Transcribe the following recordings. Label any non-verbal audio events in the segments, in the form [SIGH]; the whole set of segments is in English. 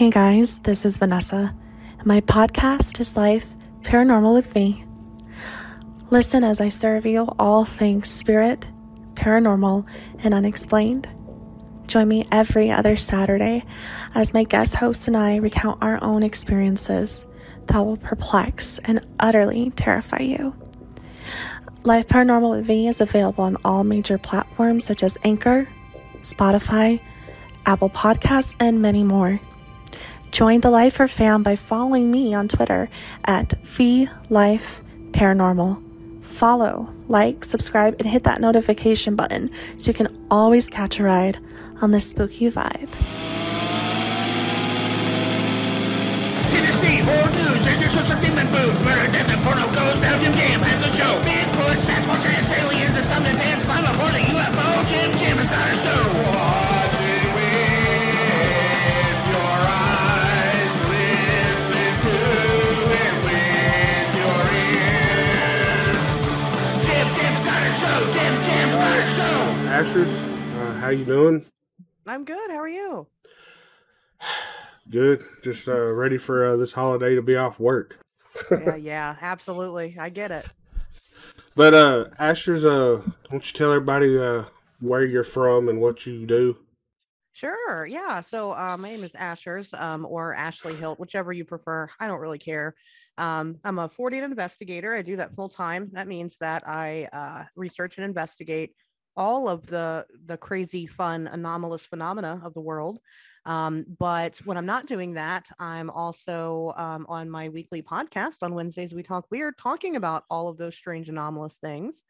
Hey guys, this is Vanessa. My podcast is Life Paranormal with Me. Listen as I serve you all things spirit, paranormal, and unexplained. Join me every other Saturday as my guest host and I recount our own experiences that will perplex and utterly terrify you. Life Paranormal with Me is available on all major platforms such as Anchor, Spotify, Apple Podcasts, and many more. Join the Lifer fam by following me on Twitter at Life Paranormal. Follow, like, subscribe, and hit that notification button so you can always catch a ride on this spooky vibe. Tennessee, horror news, there's a demon booth, murder, death, and porno goes, Belgium game has a show. Bigfoot, Sasquatch, aliens, and dance, climb aboard a UFO, JimJam has got a show. Asherz, uh, how you doing? I'm good. How are you? Good. Just uh, ready for uh, this holiday to be off work. yeah, [LAUGHS] yeah, absolutely. I get it. But uh, Asherz, uh, don't you tell everybody uh, where you're from and what you do? Sure. Yeah. So uh, my name is Asherz, um, or Ashley Hilt, whichever you prefer. I don't really care. Um, I'm a Fortean investigator. I do that full time. That means that I uh, research and investigate all of the the crazy, fun, anomalous phenomena of the world. Um, but when I'm not doing that, I'm also um, on my weekly podcast on Wednesdays. We talk weird, talking about all of those strange, anomalous things.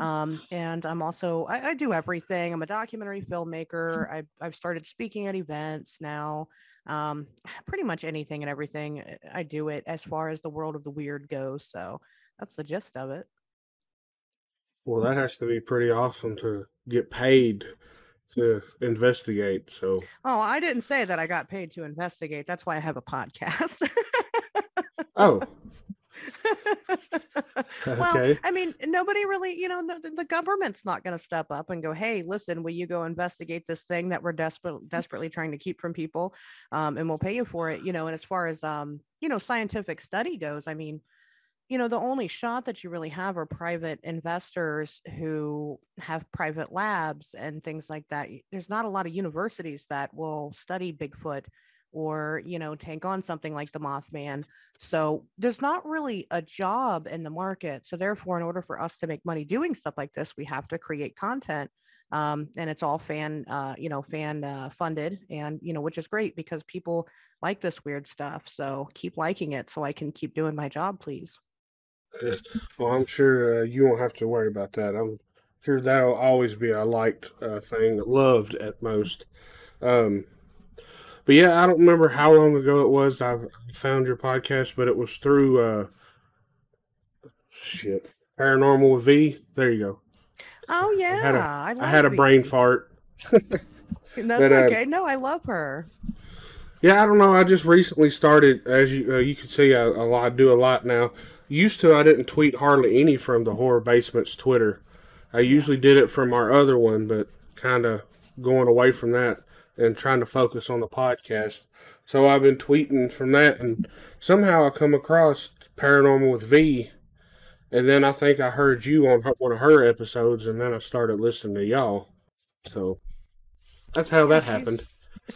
Um, [LAUGHS] and I'm also I, I do everything. I'm a documentary filmmaker. I've I've started speaking at events now. Um, [SIGHS] pretty much anything and everything. uh, I do it as far as the world of the weird goes. So that's the gist of it. Well, that has to be pretty awesome to get paid to investigate. So, Oh, I didn't say that I got paid to investigate. That's why I have a podcast. oh, [LAUGHS] well, Okay. I mean, nobody really, you know, the, the government's not going to step up and go, "Hey, listen, will you go investigate this thing that we're desperate, desperately trying to keep from people, um, and we'll pay you for it." You know, and as far as um, you know, scientific study goes, I mean, you know, the only shot that you really have are private investors who have private labs and things like that. There's not a lot of universities that will study Bigfoot or, you know, take on something like the Mothman. So there's not really a job in the market. So therefore, in order for us to make money doing stuff like this, we have to create content. Um, and it's all fan, uh, you know, fan uh, funded, and you know, which is great because people like this weird stuff. So keep liking it, so I can keep doing my job, please. [LAUGHS] well, I'm sure uh, you won't have to worry about that. I'm sure that'll always be a liked uh, thing, loved at most. Um, but yeah, I don't remember how long ago it was I found your podcast, but it was through uh, shit Paranormal with V. There you go. Oh yeah, had a- I, I had a brain fart. [LAUGHS] That's but, uh, okay. No, I love her. Yeah, I don't know. I just recently started, as you uh, you can see, I, a lot, I do a lot now. Used to, I didn't tweet hardly any from the Horror Basement's Twitter. I usually did it from our other one, but kind of going away from that and trying to focus on the podcast. So I've been tweeting from that, and somehow I come across Paranormal with V, and then I think I heard you on her, one of her episodes, and then I started listening to y'all. So that's how that happened.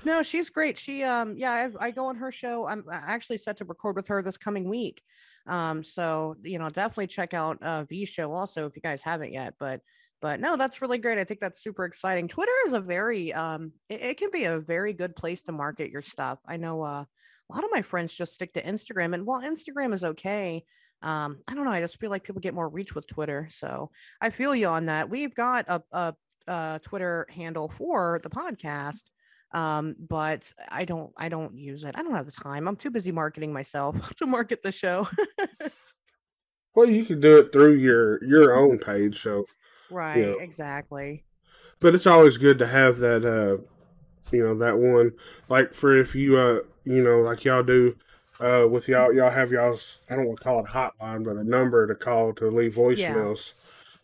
No, she's great. She um yeah, I, I go on her show. I'm actually set to record with her this coming week. Um, so you know, definitely check out uh V show also if you guys haven't yet. But but no, that's really great. I think that's super exciting. Twitter is a very um it, it can be a very good place to market your stuff. I know uh a lot of my friends just stick to Instagram and while Instagram is okay, um, I don't know, I just feel like people get more reach with Twitter. So I feel you on that. We've got a, a, a Twitter handle for the podcast um but i don't i don't use it. I don't have the time. I'm too busy marketing myself [LAUGHS] to market the show. Well, you could do it through your your own [LAUGHS] page, so right exactly. But it's always good to have that uh you know that one. Like for if you uh you know like y'all do uh with y'all y'all have y'all's I don't want to call it hotline but a number to call to leave voicemails.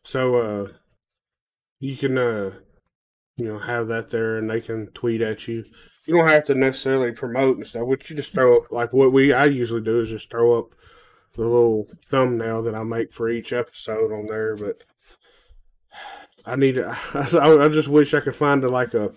So uh you can uh you know have that there and they can tweet at you. you don't have to necessarily promote and stuff. What you just throw up like what we I usually do is just throw up the little thumbnail that I make for each episode on there. But I need to, [LAUGHS] I, I just wish I could find a, like a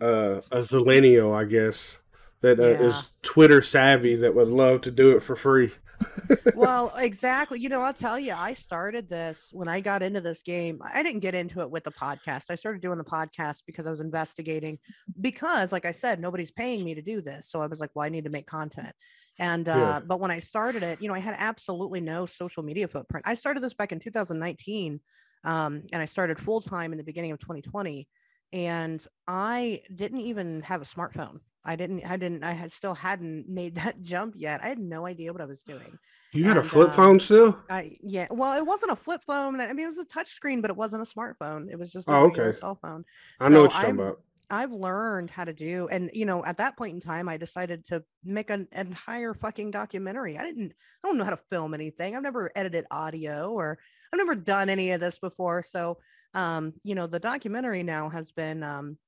uh, a Zillennial, I guess, that uh, Yeah. is Twitter savvy that would love to do it for free. [LAUGHS] well, exactly. You know, I'll tell you, I started this when I got into this game. I didn't get into it with the podcast. I started doing the podcast because I was investigating, because, like I said, nobody's paying me to do this. So I was like, well, I need to make content. And, uh, Yeah. but when I started it, you know, I had absolutely no social media footprint. I started this back in 2019, um, and I started full time in the beginning of 2020. And I didn't even have a smartphone. I didn't, I didn't, I had still hadn't made [LAUGHS] that jump yet. I had no idea what I was doing. You had a flip um, phone still? I yeah, well, it wasn't a flip phone. I mean, it was a touch screen, but it wasn't a smartphone. It was just a Oh, okay. cell phone. I know so what you're I'm- about. I've learned how to do, and you know, at that point in time, I decided to make an entire fucking documentary. I didn't, I don't know how to film anything. I've never edited audio or I've never done any of this before. So, um, you know, the documentary now has been um,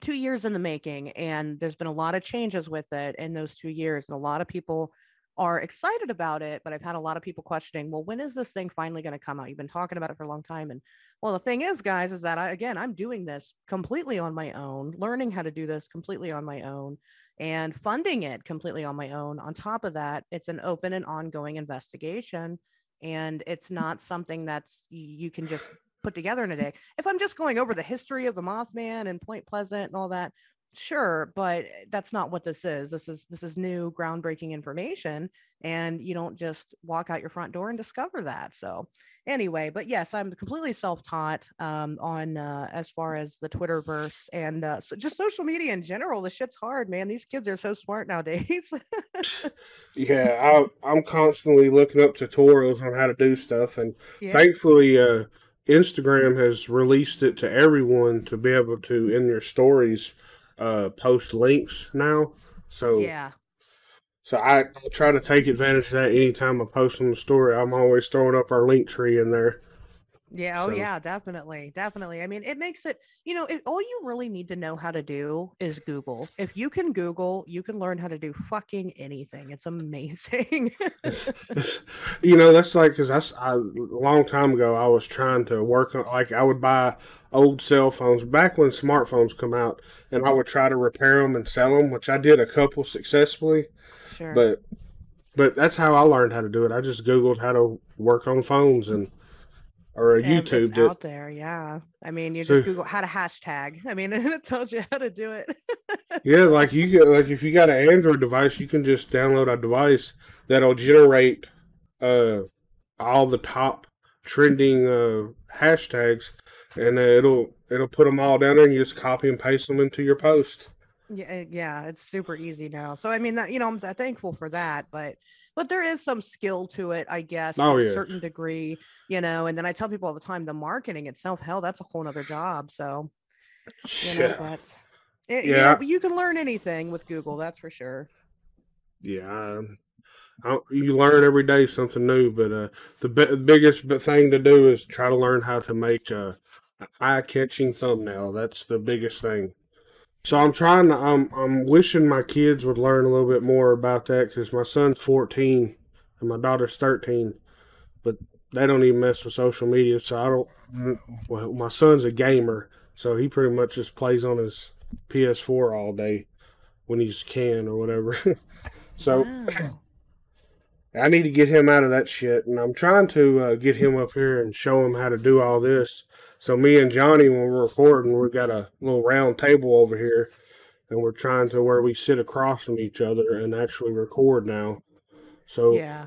two years in the making, and there's been a lot of changes with it in those two years, and a lot of people are excited about it. But I've had a lot of people questioning, well, when is this thing finally going to come out? You've been talking about it for a long time, and well, the thing is, guys, is that I, again, I'm doing this completely on my own, learning how to do this completely on my own, and funding it completely on my own. On top of that, it's an open and ongoing investigation, and it's mm. not something that's you can just put together in a day. If I'm just going over the history of the Mothman and Point Pleasant and all that, sure, but that's not what this is. This is this is new, groundbreaking information, and you don't just walk out your front door and discover that. So anyway but yes i'm completely self-taught um, on uh, as far as the twitterverse and uh, so just social media in general the shit's hard man these kids are so smart nowadays [LAUGHS] Yeah, I, I'm constantly looking up tutorials on how to do stuff, and yeah thankfully, uh, Instagram has released it to everyone to be able to in your stories uh, post links now. So yeah So I, I try to take advantage of that anytime I post on the story. I'm always throwing up our link tree in there. Yeah oh So- yeah definitely definitely i mean it makes it you know it, all you really need to know how to do is google if you can google you can learn how to do fucking anything it's amazing [LAUGHS] you know, that's like because I, s- I- a long time ago I was trying to work on like I would buy old cell phones back when smartphones come out, and I would try to repair them and sell them, which I did a couple successfully. sure But but that's how I learned how to do it. I just googled how to work on phones and or And it's YouTube did. out there yeah i mean you So- just google how to hashtag i mean and [LAUGHS] it tells you how to do it Yeah, like you get like if you got an Android device, you can just download a device that'll generate uh all the top trending uh hashtags, and uh, it'll it'll put them all down there, and you just copy and paste them into your post. Yeah, uh, yeah, it's super easy now. So I mean that you know I'm thankful for that, but but there is some skill to it, I guess, Oh, to yeah. a certain degree, you know. And then I tell people all the time, the marketing itself, hell, that's a whole other job. So you know, Yeah, but it, you, know, you can learn anything with Google, that's for sure. yeah. I, you learn every day something new, but uh, the bi- biggest b- thing to do is try to learn how to make a eye-catching thumbnail. That's the biggest thing. So I'm trying to. I'm I'm wishing my kids would learn a little bit more about that because my son's 14 and my daughter's 13, but they don't even mess with social media. So I don't. Well, my son's a gamer, so he pretty much just plays on his PS4 all day when he's can or whatever. [LAUGHS] so Wow. I need to get him out of that shit, and I'm trying to uh, get him up here and show him how to do all this. So me and Johnny, when we're recording, we've got a little round table over here, and we're trying to where we sit across from each other and actually record now. So yeah,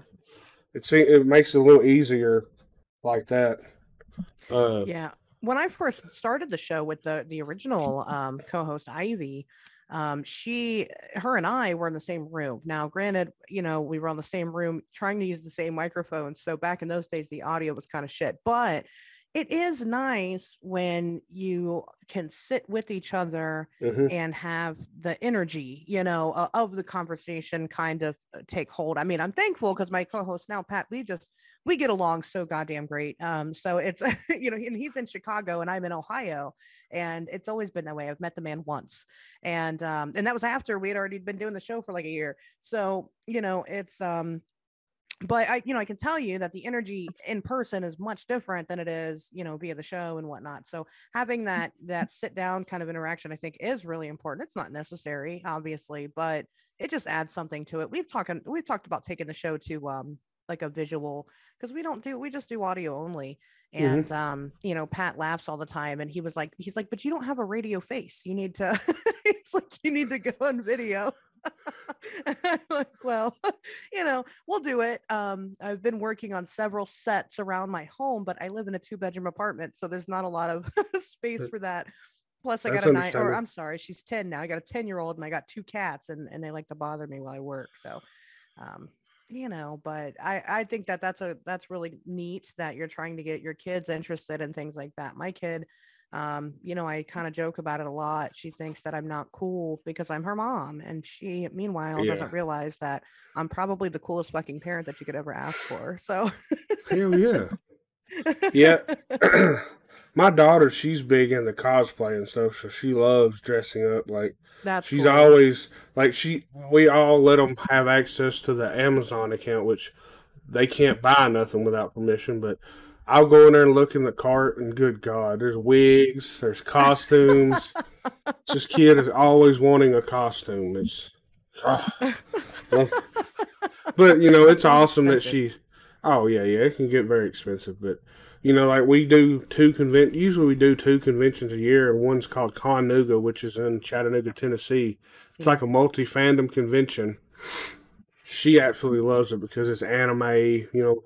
it it makes it a little easier like that. Uh, yeah. When I first started the show with the the original um, co-host Ivy, um, she, her, and I were in the same room. Now, granted, you know, we were on the same room trying to use the same microphone So back in those days, the audio was kind of shit. But it is nice when you can sit with each other Mhm. and have the energy, you know, uh, of the conversation kind of uh, take hold. I mean, I'm thankful because my co-host now, Pat, we just we get along so goddamn great. Um, so it's [LAUGHS] you know, and he's in Chicago and I'm in Ohio, and it's always been that way. I've met the man once, and um, and that was after we had already been doing the show for like a year. So you know, it's um, but I, you know, I can tell you that the energy in person is much different than it is, you know, via the show and whatnot. So having that that sit down kind of interaction, I think, is really important. It's not necessary, obviously, but it just adds something to it. We've talked we've talked about taking the show to um like a visual because we don't do we just do audio only. And um, you know, Pat laughs all the time, and he was like, he's like, but you don't have a radio face. You need to. [LAUGHS] it's like, you need to go on video. [LAUGHS] Like, well, [LAUGHS] you know, we'll do it. Um, I've been working on several sets around my home, but I live in a two bedroom apartment, so there's not a lot of [LAUGHS] space for that. Plus, I that's got a nine, or. I'm sorry, she's 10 now. I got a 10 year old and I got two cats, and, and they like to bother me while I work. So, um, you know, but I, I think that that's a that's really neat that you're trying to get your kids interested in things like that. My kid, um, you know, I kind of joke about it a lot. She thinks that I'm not cool because I'm her mom, and she, meanwhile, Yeah. doesn't realize that I'm probably the coolest fucking parent that you could ever ask for. So, Hell yeah. [LAUGHS] Yeah. [CLEARS THROAT] My daughter, she's big into cosplay and stuff, so she loves dressing up. Like that's she's cool. always like she. We all let them have access to the Amazon account, which they can't buy nothing without permission. But I'll go in there and look in the cart, and good God, there's wigs, there's costumes. [LAUGHS] this kid is always wanting a costume. It's, ah. [LAUGHS] but you know, it's awesome that she. Oh yeah, yeah, it can get very expensive, but you know, like we do two convent. Usually, we do two conventions a year. and One's called ConNooga, which is in Chattanooga, Tennessee. It's like a multi fandom convention. She absolutely loves it because it's anime. You know,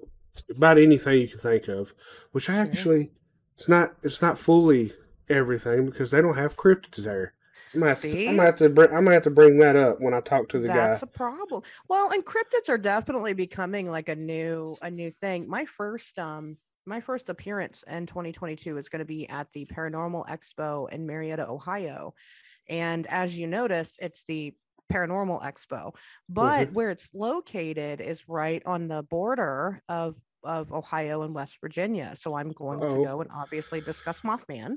about anything you can think of. Which actually, it's not. It's not fully everything because they don't have cryptids there. I'm gonna have to. I'm gonna have to. Bring, I'm gonna have to bring that up when I talk to the That's guy. That's a problem. Well, and cryptids are definitely becoming like a new a new thing. My first um my first appearance in 2022 is going to be at the Paranormal Expo in Marietta, Ohio. And as you notice, it's the Paranormal Expo, but Mhm. where it's located is right on the border of of Ohio and West Virginia. So I'm going Oh. to go and obviously discuss Mothman,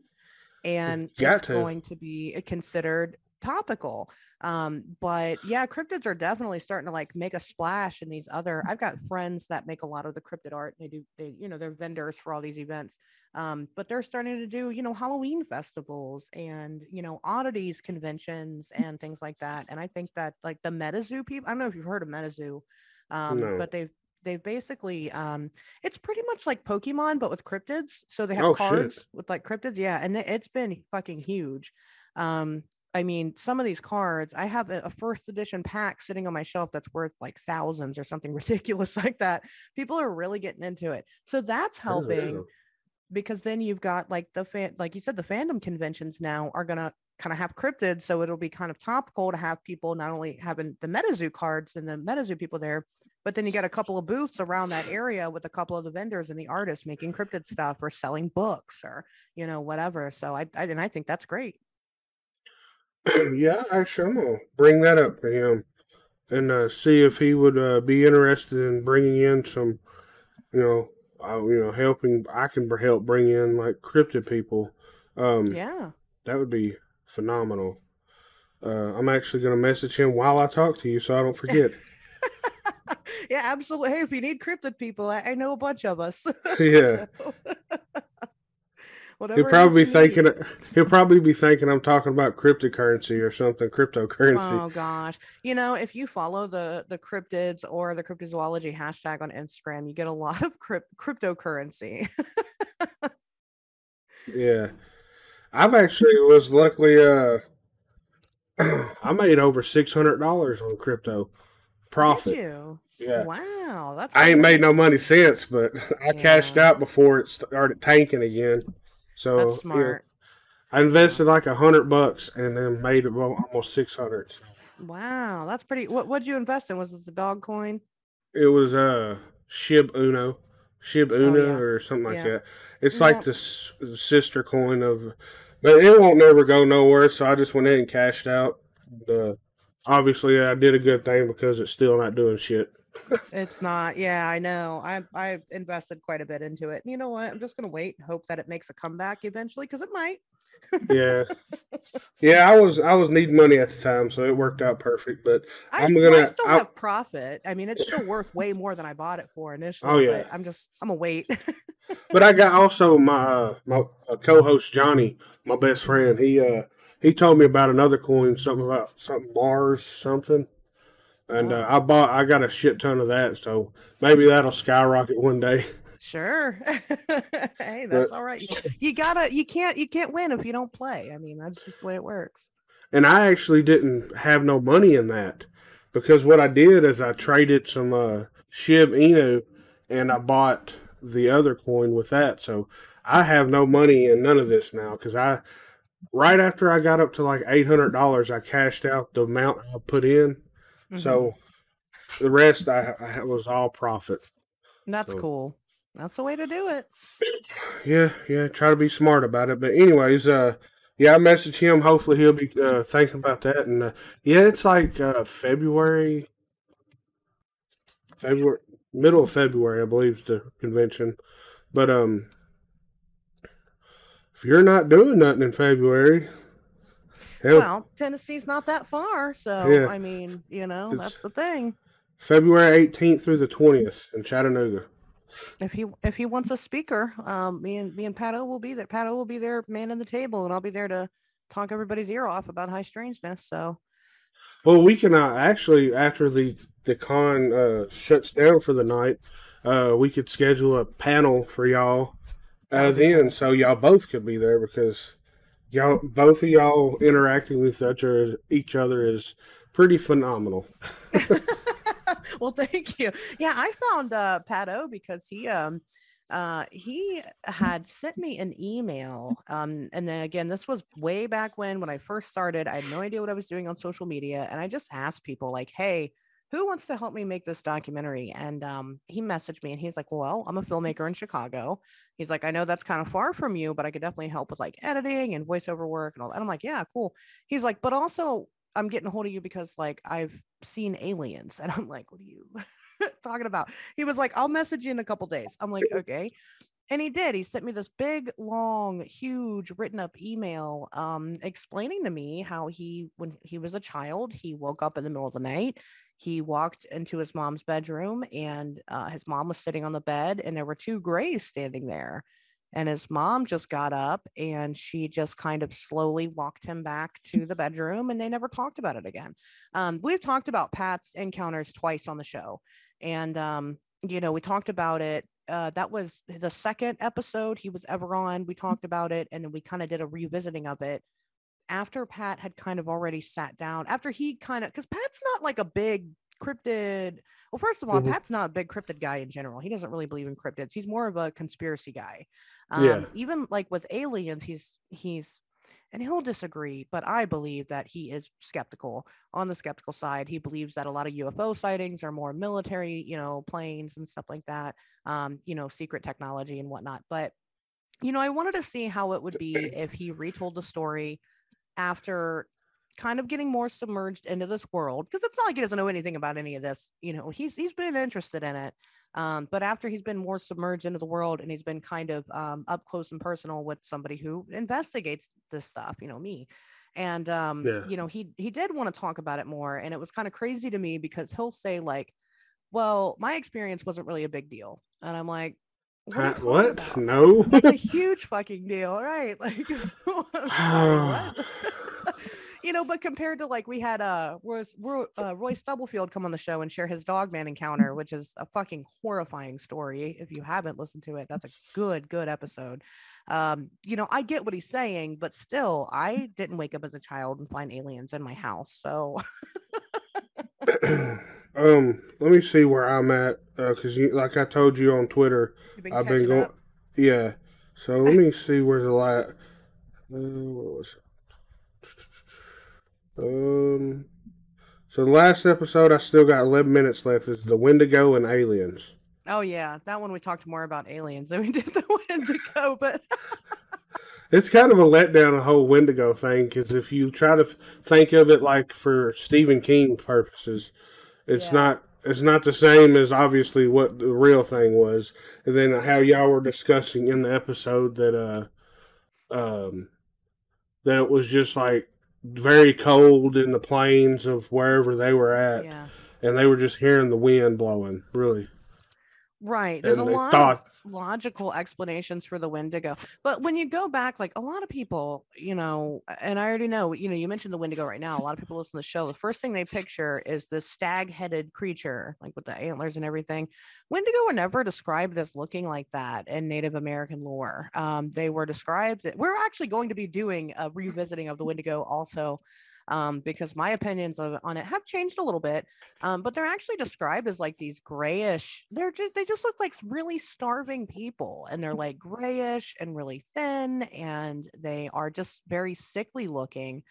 and Got it's to. going to be considered topical. Um, but yeah, cryptids are definitely starting to like make a splash in these other. I've got friends that make a lot of the cryptid art. They do, they, you know, they're vendors for all these events. Um, but they're starting to do, you know, Halloween festivals and, you know, oddities conventions and things like that. And I think that like the MetaZoo people, I don't know if you've heard of MetaZoo, um, No. but they've they've basically um it's pretty much like Pokemon, but with cryptids. So they have Oh, shit. cards with like cryptids. Yeah. And it- it's been fucking huge. Um, I mean, some of these cards, I have a, a first edition pack sitting on my shelf that's worth like thousands or something [LAUGHS] ridiculous like that. People are really getting into it. So that's helping because then you've got like the fan, like you said, the fandom conventions now are going to kind of have cryptids. So it'll be kind of topical to have people not only having the MetaZoo cards and the MetaZoo people there, but then you get a couple of booths around that area with a couple of the vendors and the artists making cryptid stuff or selling books or, you know, whatever. So I, I and I think that's great. Yeah, actually, I'm gonna bring that up to him and uh, see if he would uh, be interested in bringing in some, you know, uh, you know, helping. I can help bring in like cryptid people. Um, Yeah. that would be phenomenal. Uh, I'm actually gonna message him while I talk to you, so I don't forget. [LAUGHS] yeah, absolutely. Hey, if you need cryptid people, I, I know a bunch of us. [LAUGHS] [LAUGHS] yeah, Whatever he'll probably be need. thinking. He'll probably be thinking I'm talking about cryptocurrency or something, cryptocurrency. Oh gosh. You know, if you follow the the cryptids or the cryptozoology hashtag on Instagram, you get a lot of crypt- cryptocurrency. Yeah. I've actually was luckily uh [CLEARS THROAT] I made over six hundred dollars on crypto profit. you? Yeah. Wow, that's I ain't made no money since, but [LAUGHS] I cashed out before it started tanking again. So That's smart. I invested like a hundred bucks and then made about almost six hundred. Wow, that's pretty. What what'd you invest in? Was it the dog coin? It was uh Shiba Inu. Shiba Inu yeah. or something like Yeah. that. It's Yeah. like the s- the sister coin of, but it won't never go nowhere. So I just went in and cashed out. The obviously I did a good thing because it's still not doing shit. It's not. Yeah, I know. I I've invested quite a bit into it. And You know what? I'm just gonna wait and hope that it makes a comeback eventually because it might. Yeah, [LAUGHS] yeah. I was I was needing money at the time, so it worked out perfect. But I, I'm s- well, I gonna- still I'll- have profit. I mean, it's still worth way more than I bought it for initially. Oh, yeah. But I'm just. I'm gonna wait. [LAUGHS] but I got also my uh, my uh, co-host Johnny, my best friend. He uh he told me about another coin, something about something Mars something, and uh, I bought I got a shit ton of that. So maybe that'll skyrocket one day. sure. [LAUGHS] hey, that's But- all right. You, gotta. You can't. You can't win if you don't play. I mean, that's just the way it works. And I actually didn't have no money in that because what I did is I traded some uh, Shib Inu and I bought the other coin with that. So I have no money in none of this now because I, right after I got up to like $800, I cashed out the amount I put in. Mhm. So the rest I, I was all profit. that's so- cool. That's the way to do it. [SNIFFS] Yeah, yeah, try to be smart about it. But anyways, uh, yeah, I messaged him. Hopefully, he'll be uh, thinking about that. And uh, yeah, it's like uh, February, February, middle of February, I believe, is the convention. But um, if you're not doing nothing in February, hell, Well, Tennessee's not that far, so Yeah. I mean, you know, It's- that's the thing. February 18th through the 20th in Chattanooga. If he if he wants a speaker, um, me and me and Pat O will be there. Pat O will be there, man in the table, and I'll be there to talk everybody's ear off about high strangeness. So Well, we can uh, actually after the the con uh, shuts down for the night, uh, we could schedule a panel for y'all uh, then, so y'all both could be there because y'all both of y'all interacting with each other, each other is pretty phenomenal. [LAUGHS] well, thank you. Yeah, I found uh, Pat O because he um uh he had sent me an email um and then again this was way back when when i first started i had no idea what i was doing on social media and i just asked people like hey who wants to help me make this documentary? And um he messaged me and he's like well i'm a filmmaker in [LAUGHS] chicago. He's like i know that's kind of far from you but i could definitely help with like editing and voiceover work and all. That and i'm like yeah cool. He's like but also i'm getting a hold of you because like i've seen aliens. [LAUGHS] And i'm like what are you [LAUGHS] talking about? He was like i'll message you in a couple days. I'm like okay. And he did. He sent me this big long huge written up email um explaining to me how he when he was a child he woke up in the middle of the night he walked into his mom's bedroom and uh, his mom was sitting on the bed and there were two grays standing there. And his mom just got up and she just kind of slowly walked him back to the bedroom and they never talked about it again. Um, we've talked about pat's encounters twice on the show and um, you know we talked about it uh, that was the second episode he was ever on. We talked about it and then we kind of did a revisiting of it after pat had kind of already sat down after he kind of because pat's not like a big cryptid well first of all Mhm. pat's not a big cryptid guy in general. He doesn't really believe in cryptids. He's more of a conspiracy guy. Um, Yeah. even like with aliens he's he's and he'll disagree but i believe that he is skeptical. On the skeptical side he believes that a lot of ufo sightings are more military you know planes and stuff like that um, you know secret technology and whatnot. But you know i wanted to see how it would be [CLEARS THROAT] if he retold the story after kind of getting more submerged into this world because it's not like he doesn't know anything about any of this you know he's he's been interested in it um, but after he's been more submerged into the world and he's been kind of um, up close and personal with somebody who investigates this stuff you know me and um, Yeah. you know he he did want to talk about it more and it was kind of crazy to me because he'll say like well my experience wasn't really a big deal and i'm like what, are you Huh, talking what? No. That's a [LAUGHS] huge fucking deal, right? [LAUGHS] Like, [SIGHS] [LAUGHS] sorry, you know, but compared to like we had uh Roy, Roy, uh, Roy Stubblefield come on the show and share his dogman encounter, which is a fucking horrifying story. If you haven't listened to it, that's a good, good episode. Um, you know, I get what he's saying, but still, I didn't wake up as a child and find aliens in my house. So [CLEARS THROAT] um, let me see where I'm at because you, like I told you on Twitter, been I've been going. up. Yeah. So let me [LAUGHS] see where the last. Uh, what was it? Um. So the last episode, I still got 11 minutes left. Is the Wendigo and Aliens. Oh yeah, that one we talked more about aliens than we did the [LAUGHS] Wendigo, but [LAUGHS] It's kind of a letdown, the whole Wendigo thing, because if you try to th- think of it like for Stephen King purposes, it's Yeah. not it's not the same as obviously what the real thing was. And then how y'all were discussing in the episode that uh um that it was just like very cold in the plains of wherever they were at, yeah, and they were just hearing the wind blowing. Really, right. There's a lot thought- of logical explanations for the Wendigo, but when you go back, like a lot of people, you know, and I already know, you know, you mentioned the Wendigo right now. A lot of people listen to the show. The first thing they picture is this stag-headed creature, like with the antlers and everything. Wendigo were never described as looking like that in Native American lore. Um, they were described. We're actually going to be doing a revisiting of the Wendigo also. Um, because my opinions of, on it have changed a little bit, um, but they're actually described as like these grayish. They're just they just look like really starving people, and they're like grayish and really thin, and they are just very sickly looking.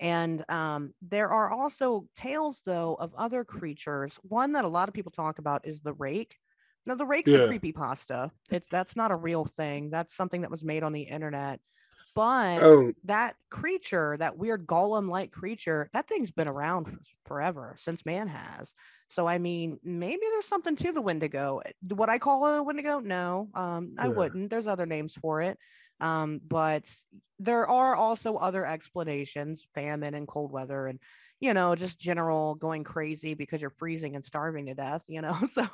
And um, there are also tales, though, of other creatures. One that a lot of people talk about is the rake. Now, the rake's Yeah. a creepy pasta. It's that's not a real thing. That's something that was made on the internet. But Um, that creature, that weird golem-like creature, that thing's been around forever since man has. So I mean, maybe there's something to the Wendigo. Eh, Would I call it a Wendigo? No, um, I Yeah. wouldn't. There's other names for it. Um, but there are also other explanations: famine and cold weather, and you know, just general going crazy because you're freezing and starving to death. You know, [LAUGHS] so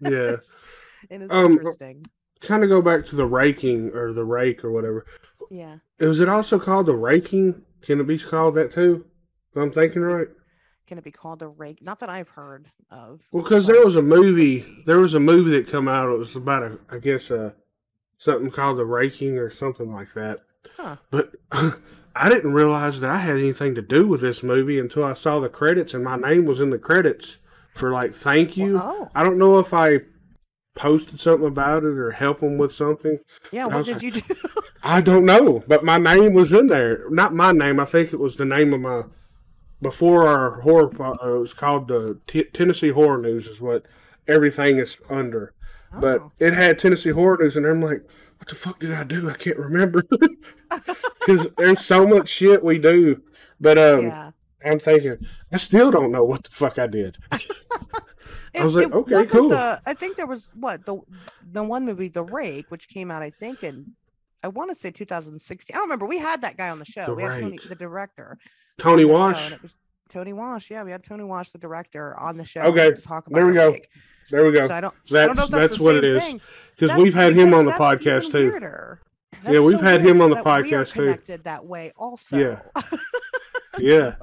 yeah. it's, [LAUGHS] it is Um, interesting. Kind of go back to the raking or the rake or whatever. Yeah. Is it also called the raking? Can it be called that too? If I'm thinking right. Can it be called the rake? Not that I've heard of. Well, because there was a movie, there was a movie that come out. It was about a, I guess, uh, something called the raking or something like that. Huh. But [LAUGHS] I didn't realize that I had anything to do with this movie until I saw the credits and my name was in the credits for like thank you. Well, oh, I don't know if I posted something about it or help them with something. yeah. I What did like- you do? [LAUGHS] I don't know, but my name was in there. Not my name. I think it was the name of my before our horror. Uh, it was called the T- Tennessee Horror News. Is what everything is under. But Oh. it had Tennessee Horror News, and I'm like, what the fuck did I do? I can't remember [LAUGHS] because there's so much shit we do. But um, yeah. I'm thinking, I still don't know what the fuck I did. [LAUGHS] I was like, okay, cool. The, I think there was what the the one movie, The Rake, which came out, I think, in I want to say 2016. I don't remember. We had that guy on the show. The we had Tony, the director. Tony on the Wash. it Tony Wash. Yeah, we had Tony Wash, the director, on the show. Okay, to talk about there we go. Rake. There we go. So I don't. I That's don't know if that's, that's what it is. Because we've had him on the podcast too. weirder. Yeah, we've so had him on the that we are podcast, too. Connected that way, also. Yeah. [LAUGHS] Yeah.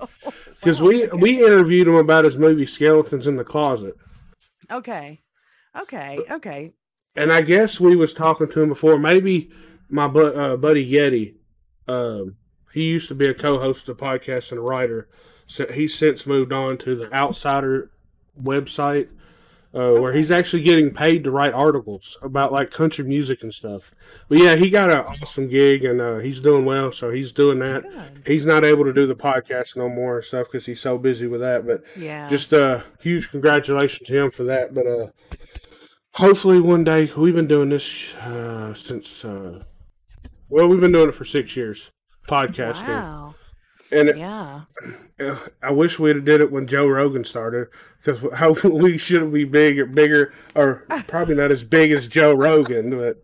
Because Wow, we okay. [LAUGHS] we interviewed him about his movie Skeletons in the Closet, Okay. Okay. Okay. and I guess we was talking to him before. Maybe my bu- uh, buddy Yeti, um, he used to be a co-host of the podcast and a writer. So he's since moved on to the Outsider website, uh, where he's actually getting paid to write articles about like country music and stuff. But yeah, he got an awesome gig and uh, he's doing well, so he's doing that. Good. He's not able to do the podcast no more and stuff because he's so busy with that. But Yeah. just uh huge congratulations to him for that but uh hopefully one day we've been doing this uh since uh well we've been doing it for six years podcasting Wow. And Yeah. uh, i wish we'd have did it when joe rogan started because hopefully [LAUGHS] we shouldn't be big bigger or probably not as big as joe rogan but,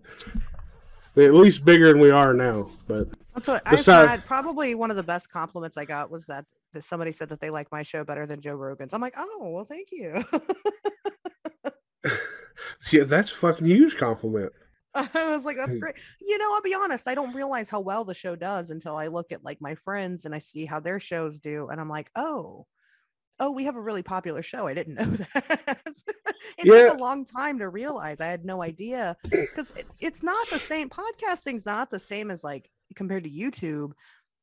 but at least bigger than we are now but That's what Beside- I've had. Probably one of the best compliments I got was that, that somebody said that they like my show better than Joe Rogan's. I'm like, oh well, thank you. [LAUGHS] [LAUGHS] see that's a fucking huge compliment [LAUGHS] I was like, that's Hmm. great. You know, I'll be honest, I don't realize how well the show does until I look at like my friends and I see how their shows do, and I'm like, oh, oh, we have a really popular show. I didn't [LAUGHS] know that. [LAUGHS] it Yeah. took a long time to realize. I had no idea because it, it's not the same. Podcasting's not the same as like compared to YouTube.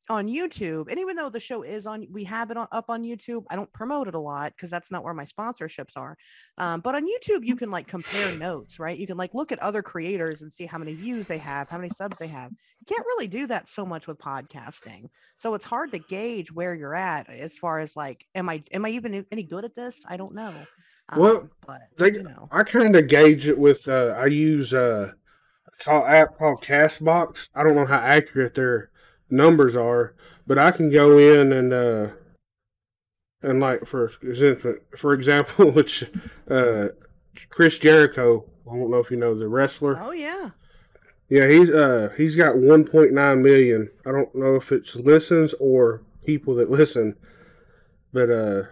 On YouTube, and even though the show is on, we have it on, up on YouTube. I don't promote it a lot because that's not where my sponsorships are. Um, but on YouTube, you can like compare notes, right? You can like look at other creators and see how many views they have, how many subs they have. You can't really do that so much with podcasting. So it's hard to gauge where you're at as far as like, am I am I even any good at this? I don't know. Well, but They, you know, I kind of gauge it with. Uh, I use uh, a call, app called Castbox. I don't know how accurate their numbers are, but I can go in and uh, and like for for example, [LAUGHS] which uh, Chris Jericho. I don't know if you know the wrestler. oh yeah, Yeah, he's uh he's got 1.9 million. I don't know if it's listens or people that listen, but uh,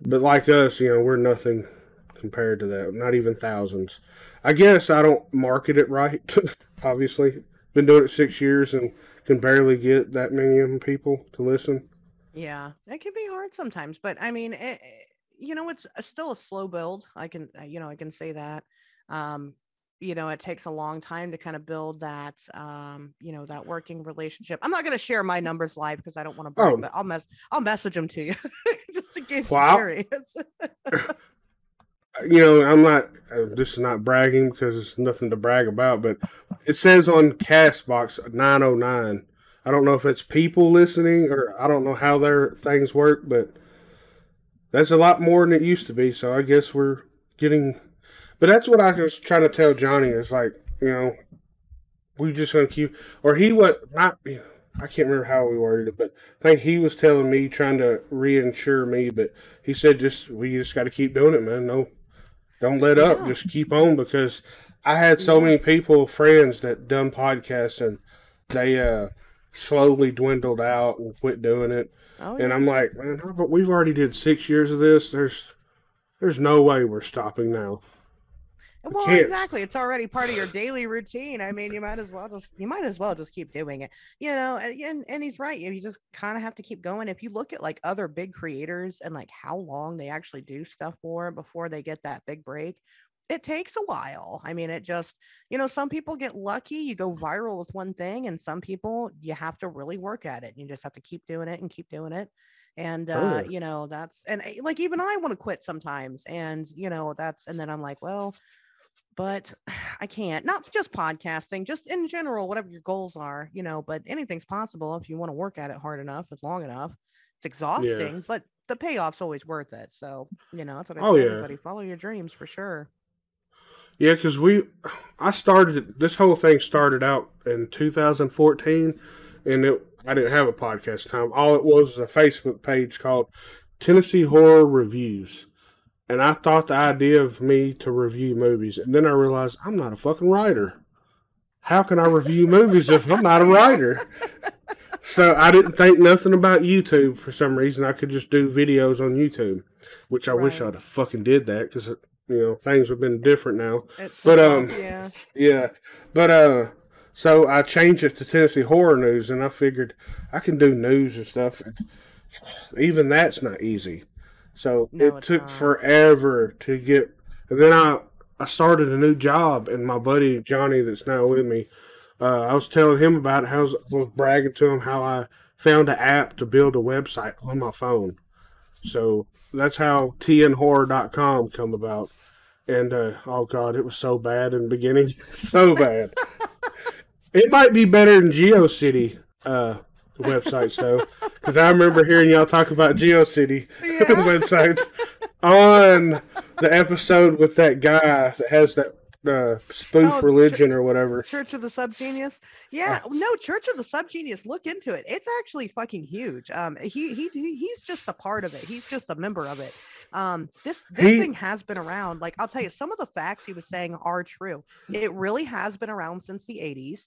but like us, you know, we're nothing compared to that. Not even thousands. I guess I don't market it right. [LAUGHS] Obviously, been doing it six years and can barely get that many people to listen. yeah, it can be hard sometimes. But I mean, it, it- you know, it's still a slow build. I can, uh, you know, I can say that. Um, you know, it takes a long time to kind of build that, um, you know, that working relationship. I'm not going to share my numbers live because I don't want to, Oh. but I'll mess, I'll message them to you [LAUGHS] just in case Well, I'll- you're curious. [LAUGHS] you know, I'm not. This is not bragging because it's nothing to brag about, but it says on Castbox 909. I don't know if it's people listening or I don't know how their things work, but that's a lot more than it used to be. So I guess we're getting. But that's what I was trying to tell Johnny is like, you know, we just gonna keep, or he what not. I can't remember how we worded it, but I think he was telling me trying to reinsure me, but he said just we just got to keep doing it, man. No, don't let up. Just keep on because I had so many people, friends that done podcasting, they uh slowly dwindled out and quit doing it. Oh, And. I'm like, man, but we've already did six years of this. There's there's no way we're stopping now. Well, can't. exactly. It's already part of your daily routine. I mean, you might as well just you might as well just keep doing it. You know, and and, he's right. You just kind of have to keep going. If you look at like other big creators and like how long they actually do stuff for before they get that big break, it takes a while. I mean, it just, you know, some people get lucky, you go viral with one thing, and some people you have to really work at it. You just have to keep doing it and keep doing it. And Oh, uh, yeah. you know, that's and eh, like even I want to quit sometimes. And you know, that's and then I'm like, well, but [SIGHS] I can't. Not just podcasting, just in general, whatever your goals are, you know, but anything's possible if you want to work at it hard enough, it's long enough. It's exhausting, but the payoff's always worth it. So, you know, that's what I Oh, tell yeah. everybody. Follow your dreams for sure. Yeah, because we, I started this whole thing started out in 2014, and it I didn't have a podcast time. All it was was a Facebook page called Tennessee Horror Reviews, and I thought the idea of me to review movies, and then I realized I'm not a fucking writer. How can I review movies if I'm not a writer? So I didn't think nothing about YouTube for some reason. I could just do videos on YouTube, which I wish I'd have fucking did that because you know things have been different now. It's But, um, yeah. Yeah, but uh, so I changed it to Tennessee horror news, and I figured I can do news and stuff. Even that's not easy. So No, it took not. forever to get. And then I I started a new job, and my buddy Johnny, that's now with me, uh, I was telling him about how I was, was bragging to him how I found an app to build a website on my phone. So that's how tnhorror.com come about. And uh, oh god, it was so bad in the beginning, [LAUGHS] so bad. [LAUGHS] it might be better than GeoCity uh, websites though, because I remember hearing y'all talk about GeoCity [LAUGHS] Yeah. [LAUGHS] websites on the episode with that guy that has that uh, spoof Oh, religion or whatever. Church of the Subgenius. Yeah, no, Church of the Subgenius. Look into it. It's actually fucking huge. Um, he he he- he's just a part of it. He's just a member of it. Um, this this He- thing has been around. Like I'll tell you, some of the facts he was saying are true. It really has been around since the '80s.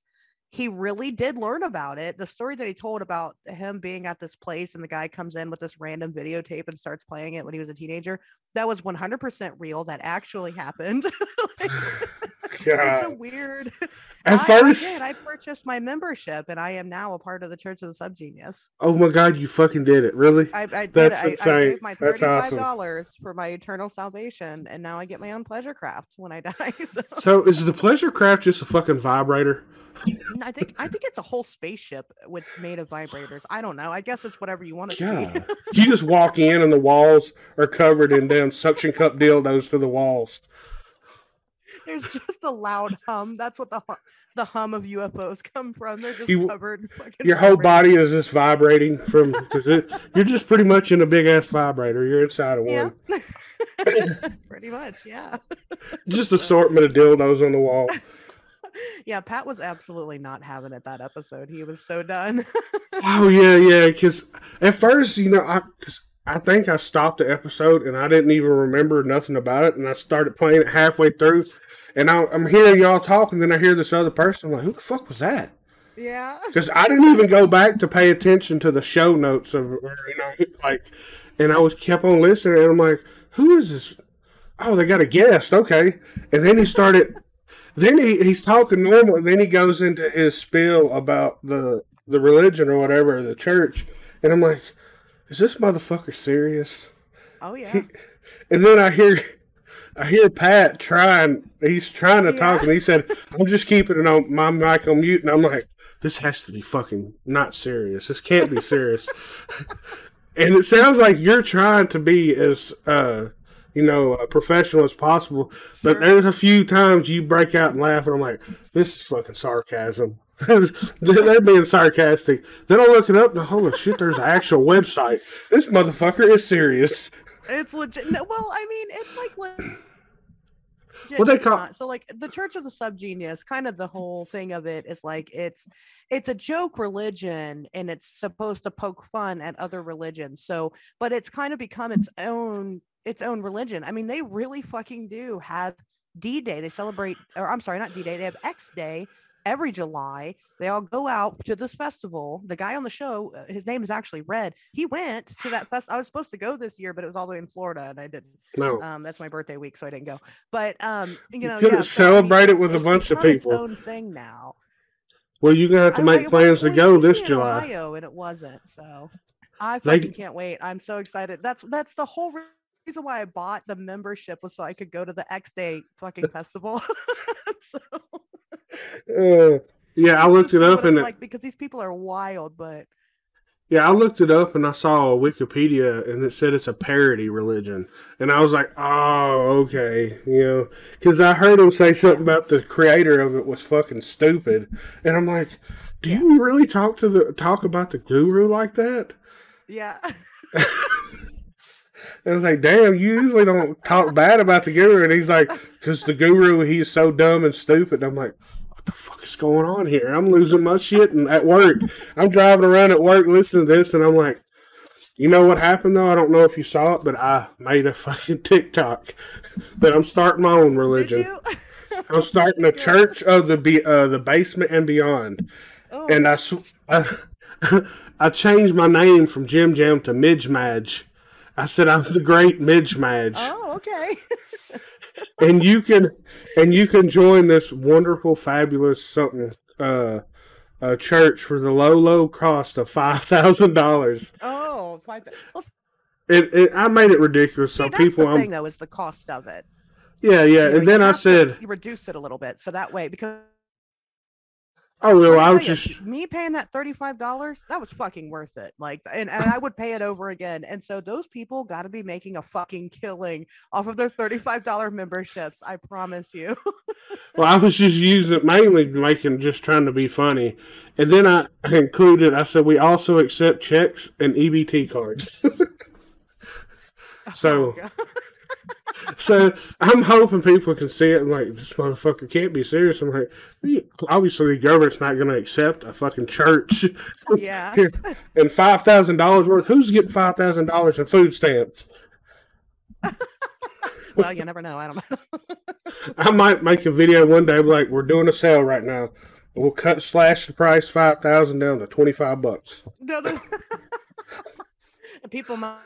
He really did learn about it. The story that he told about him being at this place and the guy comes in with this random videotape and starts playing it when he was a teenager. That was 100% real. That actually happened. [LAUGHS] Like, [LAUGHS] it's a weird. At I, I did. I purchased my membership, and I am now a part of the Church of the Subgenius. oh my god, you fucking did it, really? I, I did. That's I, I insane. gave my thirty-five awesome. dollars for my eternal salvation, and now I get my own pleasure craft when I [LAUGHS] die. So So is the pleasure craft just a fucking vibrator? I think I think it's a whole spaceship with made of vibrators. I don't know. I guess it's whatever you want it to be. [LAUGHS] You just walk in and the walls are covered in damn suction cup dildos to the walls. There's just a loud hum. That's what the hu- the hum of UFOs come from. They're just You- covered. Your whole body is just vibrating from because you're just pretty much in a big ass vibrator. You're inside of one. Yeah. [LAUGHS] Pretty much, yeah. Just assortment of dildos on the wall. [LAUGHS] yeah, Pat was absolutely not having it that episode. He was so done. [LAUGHS] Oh yeah, yeah. Because at first, you know, I cause I think I stopped the episode and I didn't even remember nothing about it, and I started playing it halfway through, and I, I'm hearing y'all talk, and then I hear this other person. I'm like, who the fuck was that? yeah. Because I didn't even go back to pay attention to the show notes of, or, you know, like, and I was kept on listening, and I'm like, who is this? Oh, they got a guest, okay. And then he started, then he, he's talking normal, and then he goes into his spiel about the the religion or whatever, the church, and I'm like, is this motherfucker serious? Oh yeah. And then I hear, I hear Pat trying. He's trying to talk, and he said, "I'm just keeping it on my mic on mute." And I'm like, "This has to be fucking not serious. This can't be serious." [LAUGHS] and it sounds like you're trying to be as, uh, you know, uh, professional as possible. But Sure. there's a few times you break out and laugh, and I'm like, "This is fucking sarcasm." [LAUGHS] They're being sarcastic. Then I look it up, and holy shit, there's an actual website. This motherfucker is serious. It's legit. No, well, I mean, it's like What they call- so like the Church of the Subgenius. Kind of the whole [LAUGHS] thing of it is like it's it's a joke religion and it's supposed to poke fun at other religions. So, but it's kind of become its own its own religion. I mean, they really fucking do have D Day. They celebrate, or I'm sorry, not D Day. They have X Day every July. They all go out to this festival. The guy on the show, uh, his name is actually Red. He went to that fest. I was supposed to go this year, but it was all the way in Florida, and I didn't. No. Um, that's my birthday week, so I didn't go. But um, you know, couldn't yeah, so, I mean, celebrate it with a bunch of become its people. own thing now. Well, you're gonna have to make plans to go this July. Ohio, and it wasn't. So I They- can't wait. I'm so excited. That's that's the whole re- reason why I bought the membership was so I could go to the X Day fucking festival. [LAUGHS] so, Uh, yeah, I looked it up and like because these people are wild, but yeah, I looked it up and I saw Wikipedia and it said it's a parody religion, and I was like, oh, okay, you know, because I heard him say something about the creator of it was fucking stupid, and I'm like, do you really talk to the talk about the guru like that? yeah. [LAUGHS] And I was like, damn, you usually don't talk bad about the guru. And he's like, because the guru, he's so dumb and stupid. I'm like, what the fuck is going on here? I'm losing my shit and at work. I'm driving around at work listening to this, and I'm like, you know what happened though? I don't know if you saw it, but I made a fucking TikTok that I'm starting my own Did religion. you? [LAUGHS] I'm starting a church of the be- uh, the basement and beyond oh, and I, sw- I, [LAUGHS] I changed my name from Jim Jam to Midge Madge. I said I'm the great Midge Madge, oh, okay. [LAUGHS] and you can and you can join this wonderful, fabulous something uh, uh church for the low, low cost of five thousand dollars. Oh, five. thou- Well, It, it I made it ridiculous, see, so that's people. the I'm, thing, though, is the cost of it. yeah, yeah, You know, and then I said, you reduce it a little bit, so that way because "Oh well, I was just me paying that thirty-five dollars. That was fucking worth it. Like, and, and I would pay it over again. And so those people got to be making a fucking killing off of their thirty-five dollar memberships. I promise you. [LAUGHS] Well, I was just using it mainly making just trying to be funny, and then I [LAUGHS] included. I said we also accept checks and EBT cards. [LAUGHS] Oh so, Oh. So I'm hoping people can see it. and like this motherfucker can't be serious. I'm like, obviously the government's not going to accept a fucking church. Yeah. [LAUGHS] And five thousand dollars worth. Who's getting five thousand dollars in food stamps? [LAUGHS] well, you never know. I don't know. [LAUGHS] I might make a video one day like we're doing a sale right now. We'll cut slash the price five thousand down to twenty five bucks. No, the- people might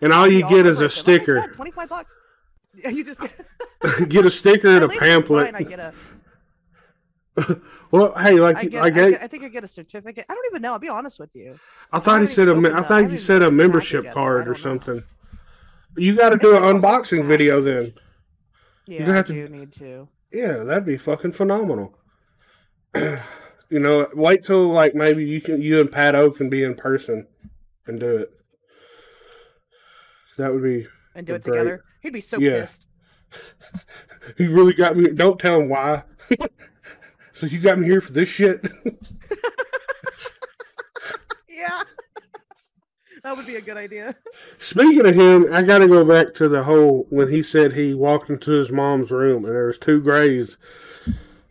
And all you get is a. Like sticker. said, Twenty-five bucks. [LAUGHS] You just [LAUGHS] get a sticker and a [LAUGHS] pamphlet. I get a. well, hey, like I get. I I, get, I think I get a certificate. I don't even know. I'll be honest with you. I thought he said a. even me- opened I think he said a opened the package membership yet, so I card or know. something. You got to do an unboxing video then. Yeah, gonna I have to- do need to. Yeah, that'd be fucking phenomenal. [CLEARS THROAT] you know, wait till like maybe you can you and Pat O can be in person and do it. That would be. And do it Great. together. He'd be so Yeah. pissed. [LAUGHS] He really got me. Don't tell him why. [LAUGHS] so you got me here for this shit. [LAUGHS] Yeah. that would be a good idea. Speaking of him, I got to go back to the whole when he said he walked into his mom's room and there was two grays.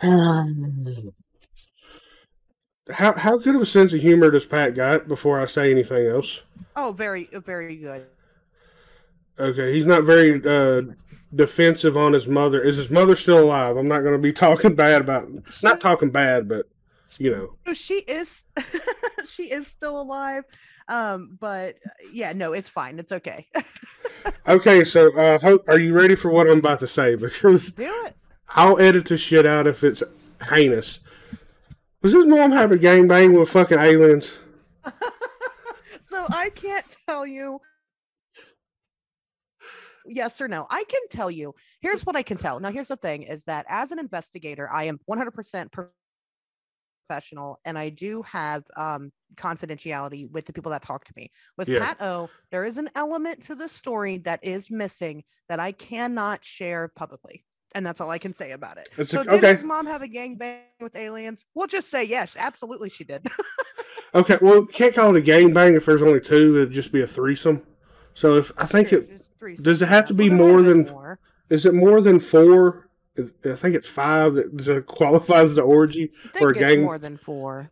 How how good of a sense of humor does Pat got? Before I say anything else, Oh, very, very good. Okay, he's not very uh, defensive on his mother. Is his mother still alive? I'm not going to be [LAUGHS] talking bad about, not talking bad, but you know. No, she is, [LAUGHS] she is still alive. Um, but yeah, no, it's fine. It's okay. [LAUGHS] Okay, so uh, ho- are you ready for what I'm about to say? Because Do it. I'll edit the shit out if it's heinous. Was his mom having a gangbang with fucking aliens? So I can't tell you yes or no. I can tell you. Here's what I can tell. Now, here's the thing is that as an investigator, I am 100% professional and I do have um, confidentiality with the people that talk to me. With Yeah. Pat O, there is an element to the story that is missing that I cannot share publicly. And that's all I can say about it. It's so, a- did okay. his mom have a gangbang with aliens? We'll just say yes, absolutely she did. [LAUGHS] Okay, well, can't call it a gangbang if there's only two. It'd just be a threesome. So if I think it three does it have to be more might have been than- more. is it more than four? I think it's five that qualifies the orgy I or a gang. more than four.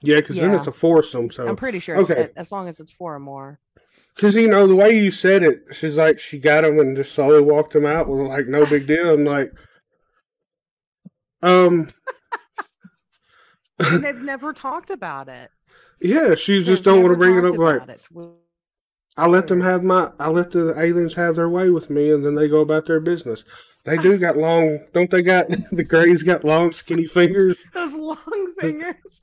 Yeah, because then it's a foursome. So I'm pretty sure. it's- okay. as long as it's four or more. Because you know the way you said it, she's like she got him and just slowly walked him out was like no big deal. I'm like, um, [LAUGHS] And they've never talked about it. yeah, she just don't want to bring it up. Like it. I let them have my, I let the aliens have their way with me, and then they go about their business. They do got long, don't they? Got [LAUGHS] the Greys got long, skinny fingers. [LAUGHS] Those long [LAUGHS] fingers.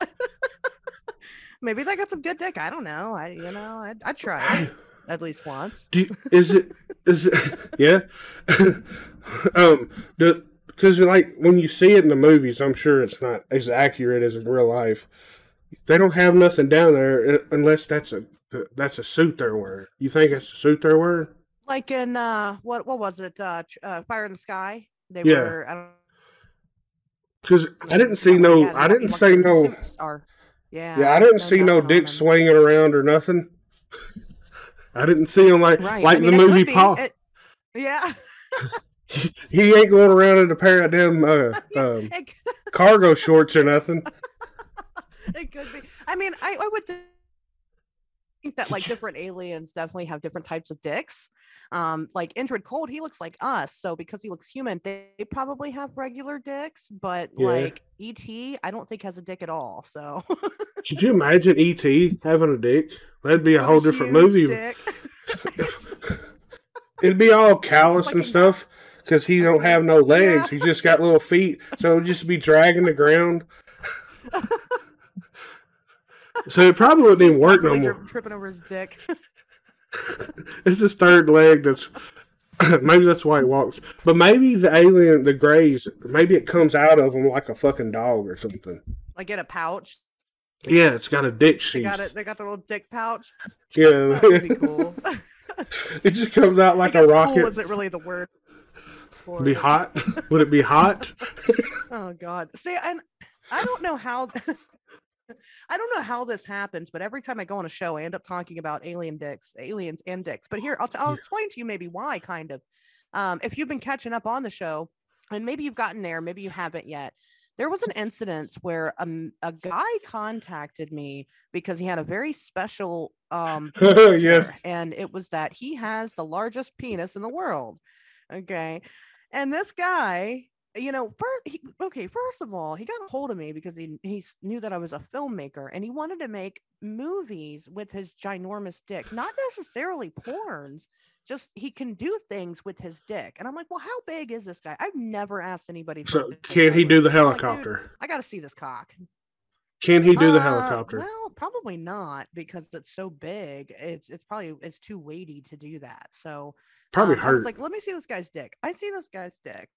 Maybe they got some good dick. I don't know. I you know I'd, I'd try it at least once. Do you- is it is it yeah? um, because like when you see it in the movies, I'm sure it's not as accurate as in real life. They don't have nothing down there uh, unless that's a that's a suit they're wearing. You think it's a suit they're wearing? Like in uh what what was it? Uh, uh Fire in the Sky. They Yeah. were. I don't Because I didn't see forgot what he no, I didn't see no, Are, yeah. yeah, I didn't see no dick swinging around or nothing. [LAUGHS] I didn't see him like Right. like I mean, the movie. Paul. Yeah. [LAUGHS] he ain't going around in a pair of them uh, [LAUGHS] um, cargo shorts or nothing. [LAUGHS] it could be. I mean, I, I would think that like different aliens definitely have different types of dicks. Um, like Indrid Cold, he looks like us, so because he looks human, they, they probably have regular dicks. But Yeah. like ET, I don't think has a dick at all. So [LAUGHS] Could you imagine ET having a dick? That'd be a whole different movie. dick. [LAUGHS] It'd be all callous and fucking- stuff because he don't have no legs. He just got little feet, so it'd just be dragging the ground. So it probably wouldn't even work no more. tripping over his dick. [LAUGHS] It's his third leg. That's [COUGHS] maybe that's why he walks. But maybe the alien, the grays, maybe it comes out of him like a fucking dog or something. like in a pouch. Yeah, it's got a dick They got it. They got the little dick pouch. Yeah, That would be cool. [LAUGHS] [LAUGHS] it just comes out like a rocket. Cool isn't really the word. for be it. hot? Would it be hot? Oh God. See, and I don't know how I don't know how this happens, but every time I go on a show, I end up talking about alien dicks, aliens and dicks. But here, I'll, t- I'll explain to you maybe why, kind of. Um, if you've been catching up on the show, and maybe you've gotten there, maybe you haven't yet. There was an incident where um, a guy contacted me because he had a very special um, [LAUGHS] Yes. and it was that he has the largest penis in the world. Okay, and this guy you know, first, he, okay, first of all, he got a hold of me because he he knew that I was a filmmaker and he wanted to make movies with his ginormous dick, not necessarily porns. Just he can do things with his dick, and I'm like, well, how big is this guy? I've never asked anybody. So can he do the I'm like, helicopter? I got to see this cock. Can he do the Uh, helicopter? Well, probably not because it's so big. It's it's probably it's too weighty to do that. So Probably um, I was hurt. like, let me see this guy's dick. I see this guy's dick.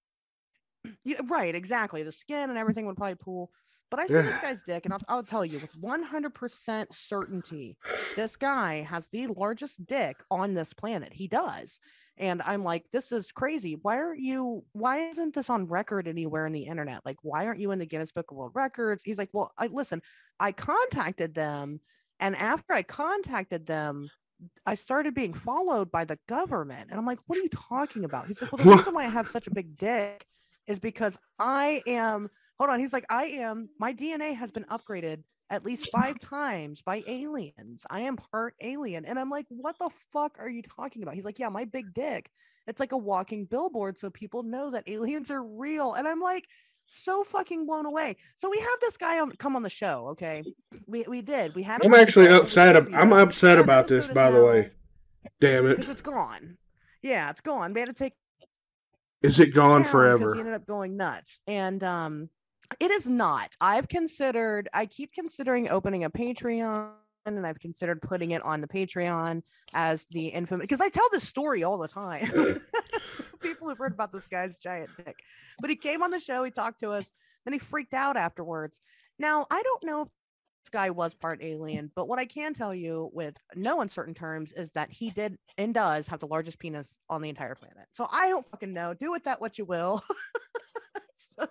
Yeah, right, exactly. The skin and everything would probably pool. But I see this guy's dick, and I'll, I'll tell you with 100% certainty, this guy has the largest dick on this planet. He does. And I'm like, this is crazy. Why aren't you, why isn't this on record anywhere in the internet? Like, why aren't you in the Guinness Book of World Records? He's like, well, I listen, I contacted them. And after I contacted them, I started being followed by the government. And I'm like, what are you talking about? He's like, well, the [LAUGHS] reason why I have such a big dick is because I am, hold on. He's like, I am, my DNA has been upgraded at least five times by aliens. I am part alien. And I'm like, what the fuck are you talking about? He's like, yeah, my big dick. It's like a walking billboard so people know that aliens are real. And I'm like, so fucking blown away. So we have this guy on, come on the show. Okay, we we did. We had. I'm actually upset. ab- I'm upset about this, by the way. Damn it! because it's gone. Yeah, it's gone. We had to take Is it gone down forever? He ended up going nuts, and um, it is not. I've considered. I keep considering opening a Patreon, and I've considered putting it on the Patreon as the infamous because I tell this story all the time. [LAUGHS] People have heard about this guy's giant dick, but he came on the show. He talked to us, then he freaked out afterwards. Now I don't know if guy was part alien, but what I can tell you with no uncertain terms is that he did and does have the largest penis on the entire planet. So I don't fucking know. Do with that what you will. [LAUGHS] so,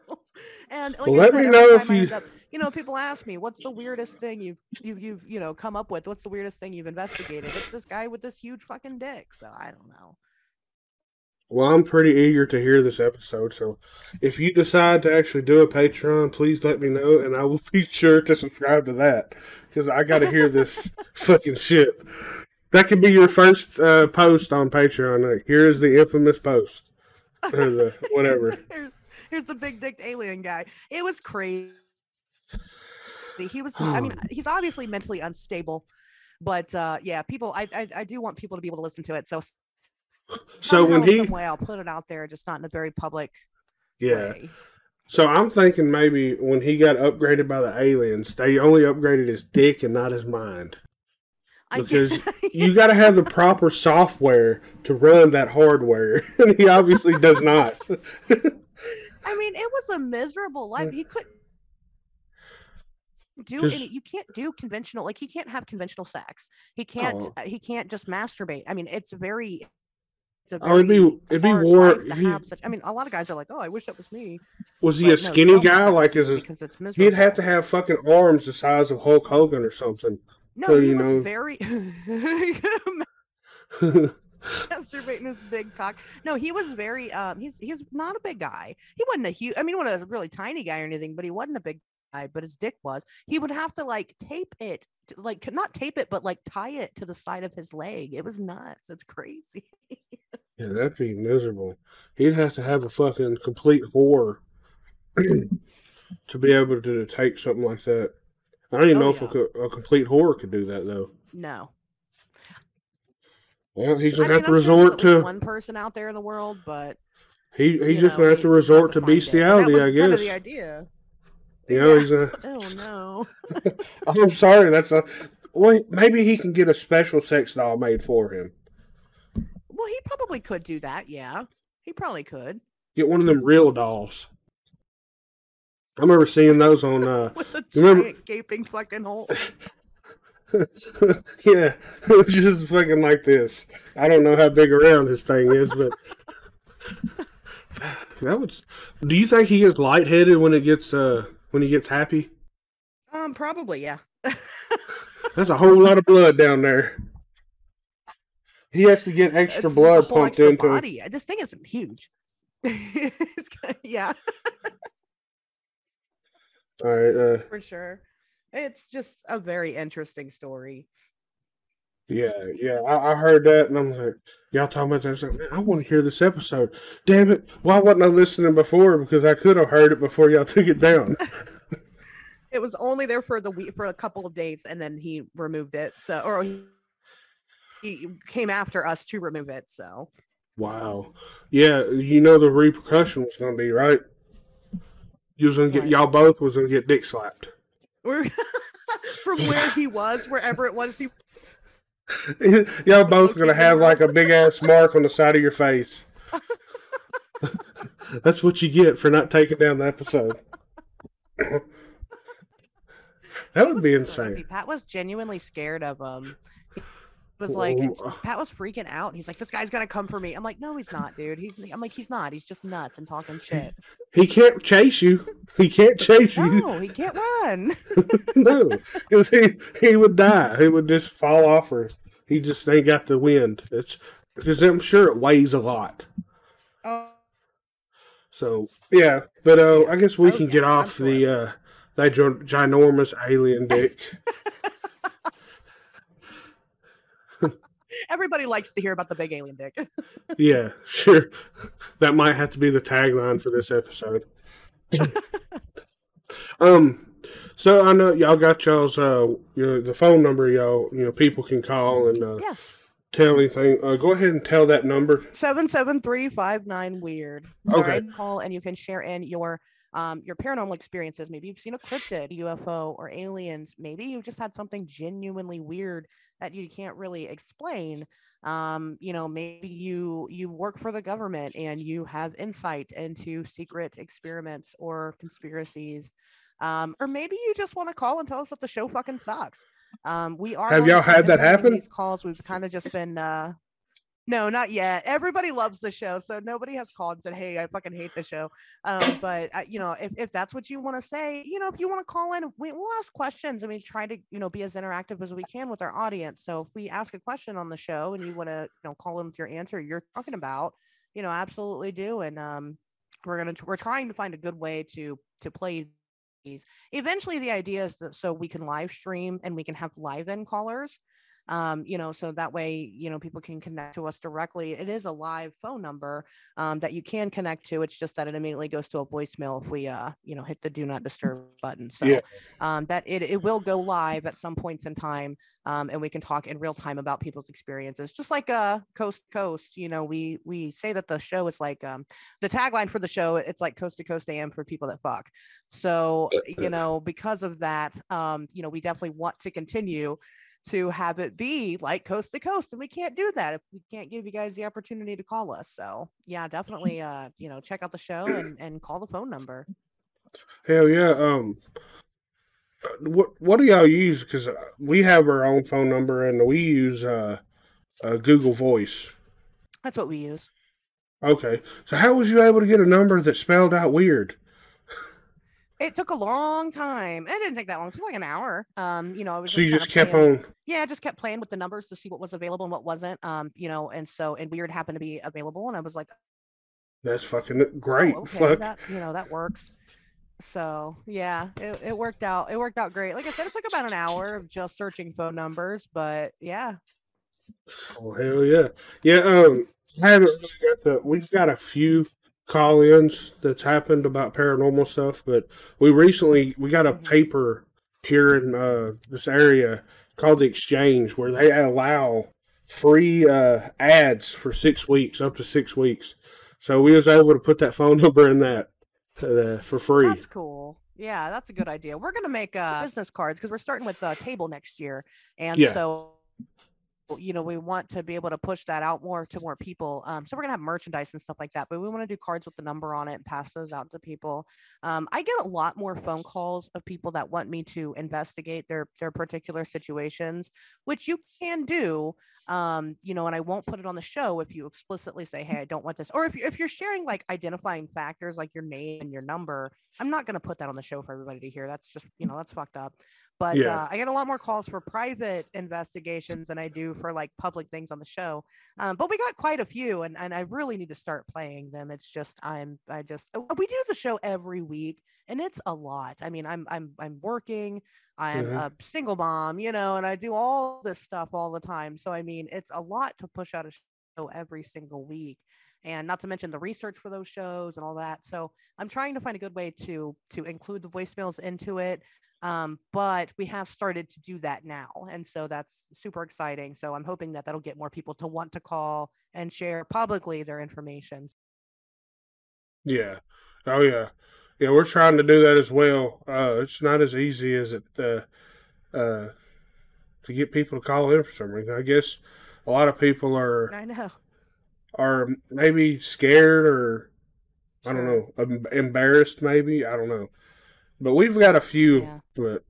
and like Well, let said, me know if you- up- you know, people ask me, "What's the weirdest thing you've you've you've you know come up with? What's the weirdest thing you've investigated?" It's this guy with this huge fucking dick. So I don't know. Well, I'm pretty eager to hear this episode. So, if you decide to actually do a Patreon, please let me know, and I will [LAUGHS] be sure to subscribe to that because I got to hear this [LAUGHS] fucking shit. That could be your first uh, post on Patreon. Like, here is the infamous post, or the whatever. [LAUGHS] here's, here's the big dick alien guy. It was crazy. He was. I mean, [SIGHS] he's obviously mentally unstable, but uh, yeah, people. I, I I do want people to be able to listen to it. So So when he, way, I'll put it out there, just not in a very public yeah. way. So I'm thinking maybe when he got upgraded by the aliens, they only upgraded his dick and not his mind. Because [LAUGHS] You got to have the proper software to run that hardware, [LAUGHS] and he obviously does not. [LAUGHS] I mean, it was a miserable life. He couldn't do any. You can't do conventional. Like he can't have conventional sex. He can't. Oh. uh, He can't just masturbate. I mean, it's very. It's a Oh, it'd be it'd be war. He, such. I mean, a lot of guys are like, "Oh, I wish that was me." was he but a skinny guy? Like, is it? because it's miserable. He'd have to have fucking arms the size of Hulk Hogan or something. No, so, he you was know- very [LAUGHS] masturbating his big cock. No, he was very. Um, he's he's not a big guy. He wasn't a huge. I mean, he wasn't a really tiny guy or anything, but he wasn't a big guy. But his dick was. He would have to like tape it, like not tape it, but like tie it to the side of his leg. It was nuts. It's crazy. [LAUGHS] yeah, that'd be miserable. He'd have to have a fucking complete whore to be able to take something like that. I don't even Oh, know if a, a complete whore could do that though. No, Well, he's gonna mean, have to I'm resort least to one person out there in the world, but he. He's just know, gonna have to resort to. And bestiality, I was kind of guess. the idea. You know, Yeah. he's gonna. Oh [LAUGHS] no. [LAUGHS] I'm sorry, that's a. Well, maybe he can get a special sex doll made for him. Well, he probably could do that. Yeah, he probably could Get one of them real dolls. I remember seeing those on. uh [LAUGHS] with a remember- giant gaping fucking hole. [LAUGHS] Yeah, [LAUGHS] just fucking like this. I don't know how big around this thing is, but that was. Do you think he gets lightheaded when it gets uh when he gets happy? Um, probably yeah. That's a whole lot of blood down there. He has to get extra blood pumped extra into him. body. This thing is huge. [LAUGHS] Yeah, All right. Uh, for sure. It's just a very interesting story. yeah, yeah. I, I heard that, and I'm like, y'all talking about that? I like, I want to hear this episode. Damn it! Why wasn't I listening before? Because I could have heard it before y'all took it down. [LAUGHS] [LAUGHS] It was only there for the week for a couple of days, and then he removed it. So, or he, he came after us to remove it. So, Wow. Yeah, you know the repercussion was going to be right. You was going to get y'all both was going to get dick slapped. [LAUGHS] from where he was, wherever it was he [LAUGHS] y'all both going to have like a big ass mark on the side of your face. [LAUGHS] That's what you get for not taking down the episode. that would be crazy. insane. Pat was genuinely scared of him. Was like, Pat was freaking out. He's like, this guy's gonna come for me. I'm like, no, he's not, dude. He's. I'm like, he's not. He's just nuts and talking shit. He can't chase you. He can't chase you. No, he can't run. [LAUGHS] no, because he he would die. He would just fall off or He just ain't got the wind. It's because I'm sure it weighs a lot. Oh, So yeah, but uh, I guess we Oh, can yeah, get off sure. the uh, that gi- ginormous alien dick. [LAUGHS] everybody likes to hear about the big alien dick. [LAUGHS] yeah, sure. That might have to be the tagline for this episode. [LAUGHS] um, so I know y'all got y'all's uh, your, the phone number y'all you know people can call and uh, yeah. tell anything. Uh, go ahead and tell that number. Seven seven three five nine weird. Okay. Call and you can share in your um your paranormal experiences. Maybe you've seen a cryptid, UFO, or aliens. Maybe you've just had something genuinely weird that you can't really explain. Um, you know, maybe you you work for the government and you have insight into secret experiments or conspiracies. Um, or maybe you just want to call and tell us that the show fucking sucks. Um, we are Have y'all had that happen? These calls we've kind of just been uh no, not yet. Everybody loves the show, so nobody has called and said, "Hey, I fucking hate the show." Um, but uh, you know, if, if that's what you want to say, you know, if you want to call in, we, we'll ask questions. I mean, try to you know be as interactive as we can with our audience. So if we ask a question on the show and you want to you know call in with your answer you're talking about, you know, absolutely do. And um, we're gonna we're trying to find a good way to to play these. Eventually, the idea is that so we can live stream and we can have live in callers um, you know, so that way, you know, people can connect to us directly. It is a live phone number um, that you can connect to. It's just that it immediately goes to a voicemail if we, uh, you know, hit the do not disturb button. So Yeah. um, that it, it will go live at some points in time. Um, and we can talk in real time about people's experiences, just like uh, coast to coast. You know, we we say that the show is like um, the tagline for the show. It's like coast to coast AM for people that fuck. So you know, because of that, um, you know, we definitely want to continue to have it be like coast to coast and we can't do that if we can't give you guys the opportunity to call us so yeah definitely uh you know check out the show and and call the phone number Hell yeah. Um, what what do y'all use? Because we have our own phone number and we use uh, uh, Google Voice. that's what we use Okay, so how was you able to get a number that spelled out weird? It took a long time it didn't take that long it took like an hour um you know i was So you just kept playing- on. yeah I just kept playing with the numbers to see what was available and what wasn't um you know and so and weird happened to be available and i was like That's fucking great. oh, okay Fuck. that you know that works so yeah it, it worked out it worked out great like i said it's like about an hour of just searching phone numbers but yeah Oh hell yeah, yeah. Um, I haven't really got the. We've got a few call-ins that's happened about paranormal stuff, but we recently we got a Mhm. paper here in uh, this area called the Exchange where they allow free uh, ads for six weeks, up to six weeks. So we was able to put that phone [LAUGHS] number in that uh, for free. That's cool. Yeah, that's a good idea. We're gonna make uh, business cards because we're starting with the table next year, and Yeah. so you know we want to be able to push that out more to more people. Um, so we're gonna have merchandise and stuff like that, but we want to do cards with the number on it and pass those out to people. Um, I get a lot more phone calls of people that want me to investigate their their particular situations, which you can do. Um, you know, and I won't put it on the show if you explicitly say, "Hey, I don't want this," or if you if you're sharing like identifying factors like your name and your number. I'm not to put that on the show for everybody to hear. That's just, you know, that's fucked up. But Yeah. uh, I get a lot more calls for private investigations than I do for like public things on the show. Um, but we got quite a few, and, and I really need to start playing them. It's just I'm I just uh, we do the show every week, and it's a lot. I mean, I'm I'm I'm working. I'm Mhm. a single mom, you know, and I do all this stuff all the time. So I mean, it's a lot to push out a show every single week and not to mention the research for those shows and all that. So I'm trying to find a good way to to include the voicemails into it. Um, but we have started to do that now, and so that's super exciting. So I'm hoping that that'll get more people to want to call and share publicly their information. Yeah. Oh yeah. Yeah, we're trying to do that as well. Uh, it's not as easy as it uh, uh, to get people to call in for some reason. I guess a lot of people are I know. are maybe scared or I don't know, embarrassed maybe. I don't know. But we've got a few. Yeah. But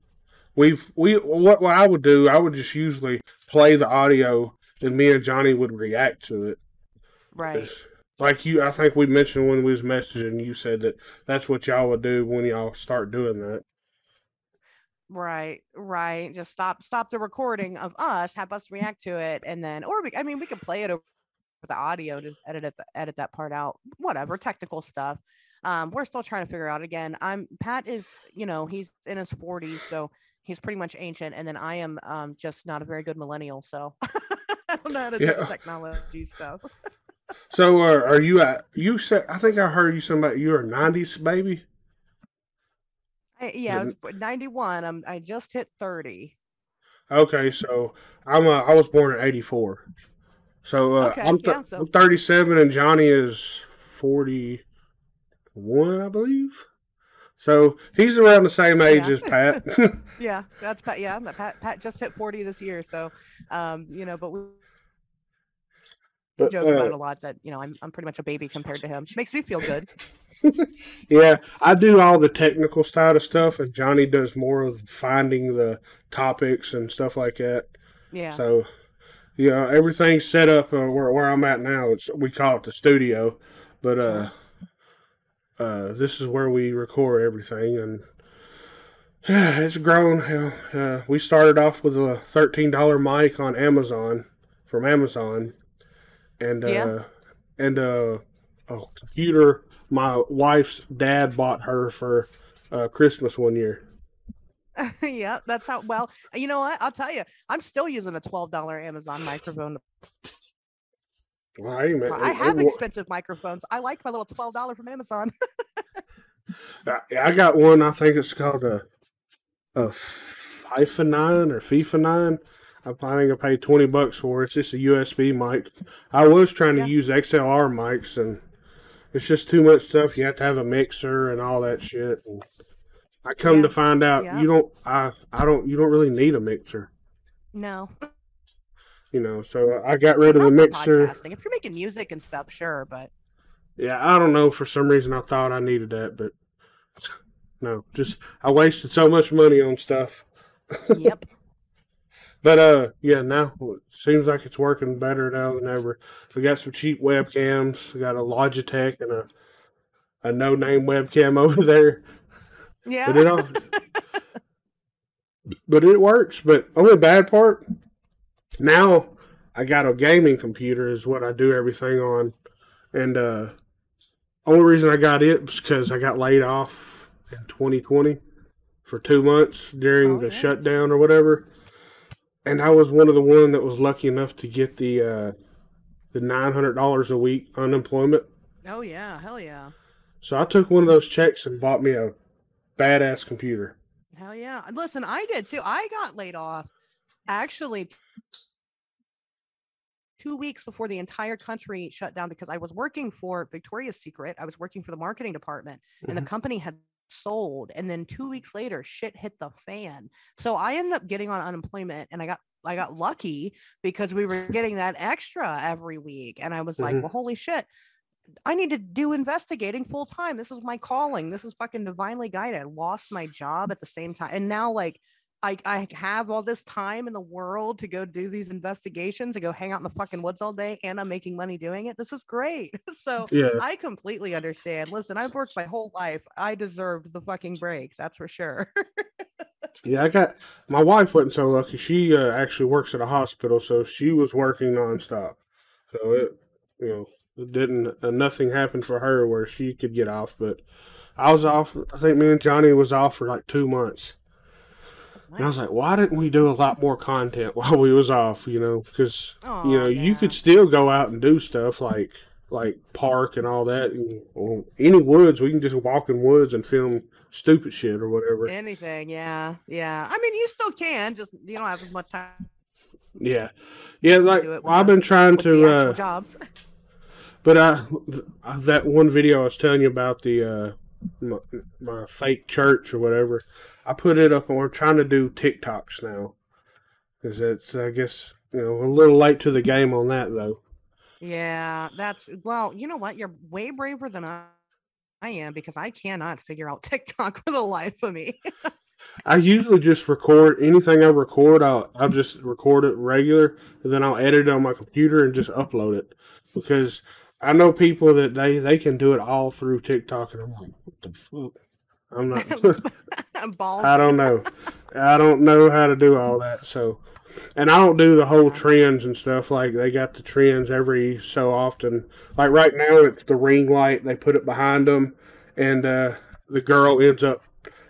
we've we what what I would do, I would just usually play the audio, and me and Johnny would react to it. Right. Like you, I think we mentioned when we was messaging, you said that that's what y'all would do when y'all start doing that. Right, right. Just stop stop the recording of us, have us react to it, and then or we, I mean we could play it over the audio, just edit it, edit that part out. Whatever, technical stuff. Um, we're still trying to figure out again. I'm Pat is, you know, he's in his 40s, so he's pretty much ancient, and then I am um just not a very good millennial, so [LAUGHS] I don't know how to do Yeah. the technology stuff. [LAUGHS] So uh, are you at you said I think I heard you somebody you're a nineties baby? I, yeah, I was 91. I'm I just hit 30. Okay, so I'm uh, I was born in eighty four. So uh, Okay, I'm, th- yeah, so- I'm thirty seven and Johnny is forty one, I believe. So he's around the same age Yeah. as Pat. [LAUGHS] [LAUGHS] Yeah, that's Pat. Yeah, Pat Pat just hit 40 this year, so um, you know, but we but, joke about uh, it a lot that you know I'm I'm pretty much a baby compared to him. Makes me feel good. [LAUGHS] Yeah, I do all the technical side of stuff, and Johnny does more of finding the topics and stuff like that. Yeah. So, yeah, everything's set up uh, where where I'm at now. It's we call it the studio, but uh, uh, this is where we record everything, and yeah, [SIGHS] it's grown. Uh, we started off with a thirteen dollar mic on Amazon from Amazon, and uh, Yeah. and uh, a computer my wife's dad bought her for uh, Christmas one year. [LAUGHS] yeah, that's how. Well, you know what? I'll tell you, I'm still using a twelve dollar Amazon microphone. Well, man, I it- have it expensive microphones. I like my little twelve dollar from Amazon. [LAUGHS] I, I got one. I think it's called a a FIFA nine or FIFA nine. I'm planning to pay twenty bucks for it. It's just a USB mic. I was trying to Yeah. use XLR mics, and it's just too much stuff. You have to have a mixer and all that shit. And I come to find out Yeah. you don't. I I don't. You don't really need a mixer. no, You know. So I got rid of the mixer. podcasting. If you're making music and stuff, sure, but Yeah, I don't know. For some reason, I thought I needed that, but [LAUGHS] no. Just I wasted so much money on stuff. yep. [LAUGHS] But uh, yeah, now it seems like it's working better now than ever. We got some cheap webcams. We got a Logitech and a a no name webcam [LAUGHS] over there. Yeah. But it all, but it works. But only bad part now I got a gaming computer is what I do everything on, and uh, only reason I got it was because I got laid off in 2020 for two months during Oh, the yeah. shutdown or whatever, and I was one of the one that was lucky enough to get the uh, the nine hundred dollars a week unemployment. oh yeah, hell yeah. So I took one of those checks and bought me a badass computer. Hell yeah. Listen, I did too. I got laid off actually two weeks before the entire country shut down because I was working for Victoria's Secret. I was working for the marketing department and the company had sold. And then two weeks later, shit hit the fan. So I ended up getting on unemployment and I got I got lucky because we were getting that extra every week. And I was like, Mhm. well, holy shit. I need to do investigating full time. This is my calling. This is fucking divinely guided. I lost my job at the same time. And now like I, I have all this time in the world to go do these investigations, and go hang out in the fucking woods all day, and I'm making money doing it. This is great. [LAUGHS] So Yeah. I completely understand. Listen, I've worked my whole life. I deserved the fucking break. That's for sure. [LAUGHS] Yeah, I got my wife wasn't so lucky. She uh, actually works at a hospital, so she was working nonstop. So it, you know, it didn't uh, nothing happened for her where she could get off. But I was off. I think me and Johnny was off for like two months, and I was like, why didn't we do a lot more content [LAUGHS] while we was off? You know, because you know you could still go out and do stuff like like park and all that. And, well, any woods, we can just walk in woods and film stupid shit or whatever. Anything, yeah, yeah. I mean, you still can, just you don't have as much time Yeah, yeah. Like do it with well, I've been trying to, uh, jobs. [LAUGHS] but I that one video I was telling you about the uh, my, my fake church or whatever. I put it up, and we're trying to do TikToks now. Because it's I guess you know a little late to the game on that though. Yeah, that's well, you know what? You're way braver than I, I am because I cannot figure out [LAUGHS] TikTok for the life of me. [LAUGHS] I usually just record anything I record. I'll I'll just record it regular, and then I'll edit it on my computer and just upload it because I know people that they they can do it all through TikTok, and I'm like, what the fuck? I'm not. [LAUGHS] Balls. I don't know. I don't know how to do all that. So, and I don't do the whole trends and stuff. Like they got the trends every so often. Like right now, it's the ring light. They put it behind them, and uh, the girl ends up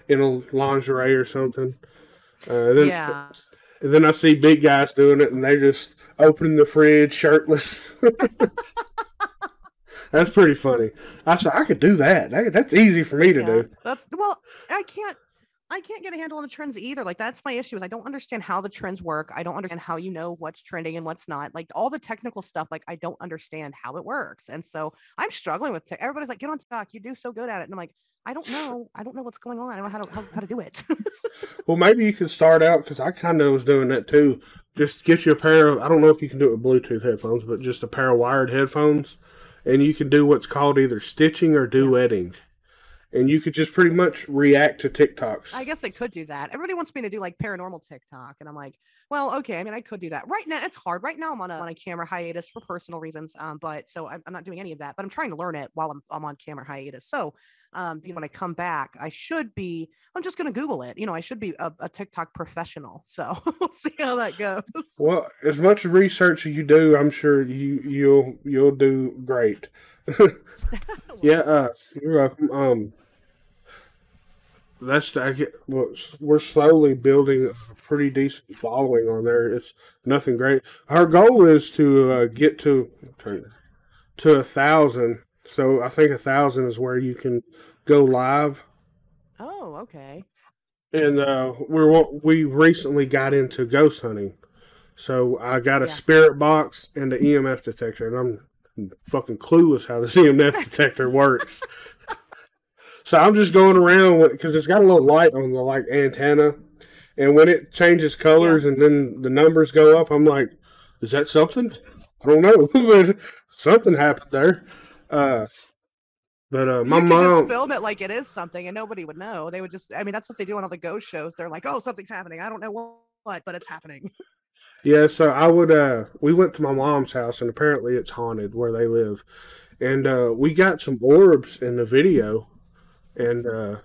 in a lingerie or something. Uh, then, yeah. and then I see big guys doing it, and they're just opening the fridge shirtless. [LAUGHS] That's pretty funny. I said I could do that. that that's easy for me to yeah. do. That's well, I can't I can't get a handle on the trends either. Like that's my issue is I don't understand how the trends work. I don't understand how you know what's trending and what's not. Like all the technical stuff, like I don't understand how it works. And so I'm struggling with it. Everybody's like, get on stock. You do so good at it. And I'm like, I don't know. I don't know what's going on. I don't know how to how, how to do it. [LAUGHS] well, maybe you could start out because I kind of was doing that too. Just get you a pair of I don't know if you can do it with Bluetooth headphones, but just a pair of wired headphones, and you can do what's called either stitching or duetting. And you could just pretty much react to TikToks. I guess I could do that. Everybody wants me to do like paranormal TikTok, and I'm like, well, okay. I mean, I could do that. Right now, it's hard. Right now, I'm on a, on a camera hiatus for personal reasons. Um, but so I'm, I'm not doing any of that. But I'm trying to learn it while I'm I'm on camera hiatus. So um, you know, when I come back, I should be, I'm just going to Google it. You know, I should be a, a TikTok professional. [LAUGHS] So we'll see how that goes. Well, as much research as you do, I'm sure you, you'll, you'll do great. [LAUGHS] yeah. Uh, you're welcome. Um, that's I get. We're slowly building a pretty decent following on there. It's nothing great. Our goal is to uh, get to to a thousand. So I think a thousand is where you can go live. Oh, okay. And uh, we're we recently got into ghost hunting, so I got a Yeah. spirit box and an EMF detector, and I'm fucking clueless how this [LAUGHS] EMF detector works. So I'm just going around because it's got a little light on the like antenna, and when it changes colors and then the numbers go up, I'm like, "Is that something?" I don't know, [LAUGHS] but something happened there. Uh, but uh, my you mom, just film it like it is something, and nobody would know. They would just, I mean, that's what they do on all the ghost shows. They're like, oh, something's happening. I don't know what, but it's happening. [LAUGHS] Yeah, so I would uh we went to my mom's house and apparently it's haunted where they live. And uh we got some orbs in the video and uh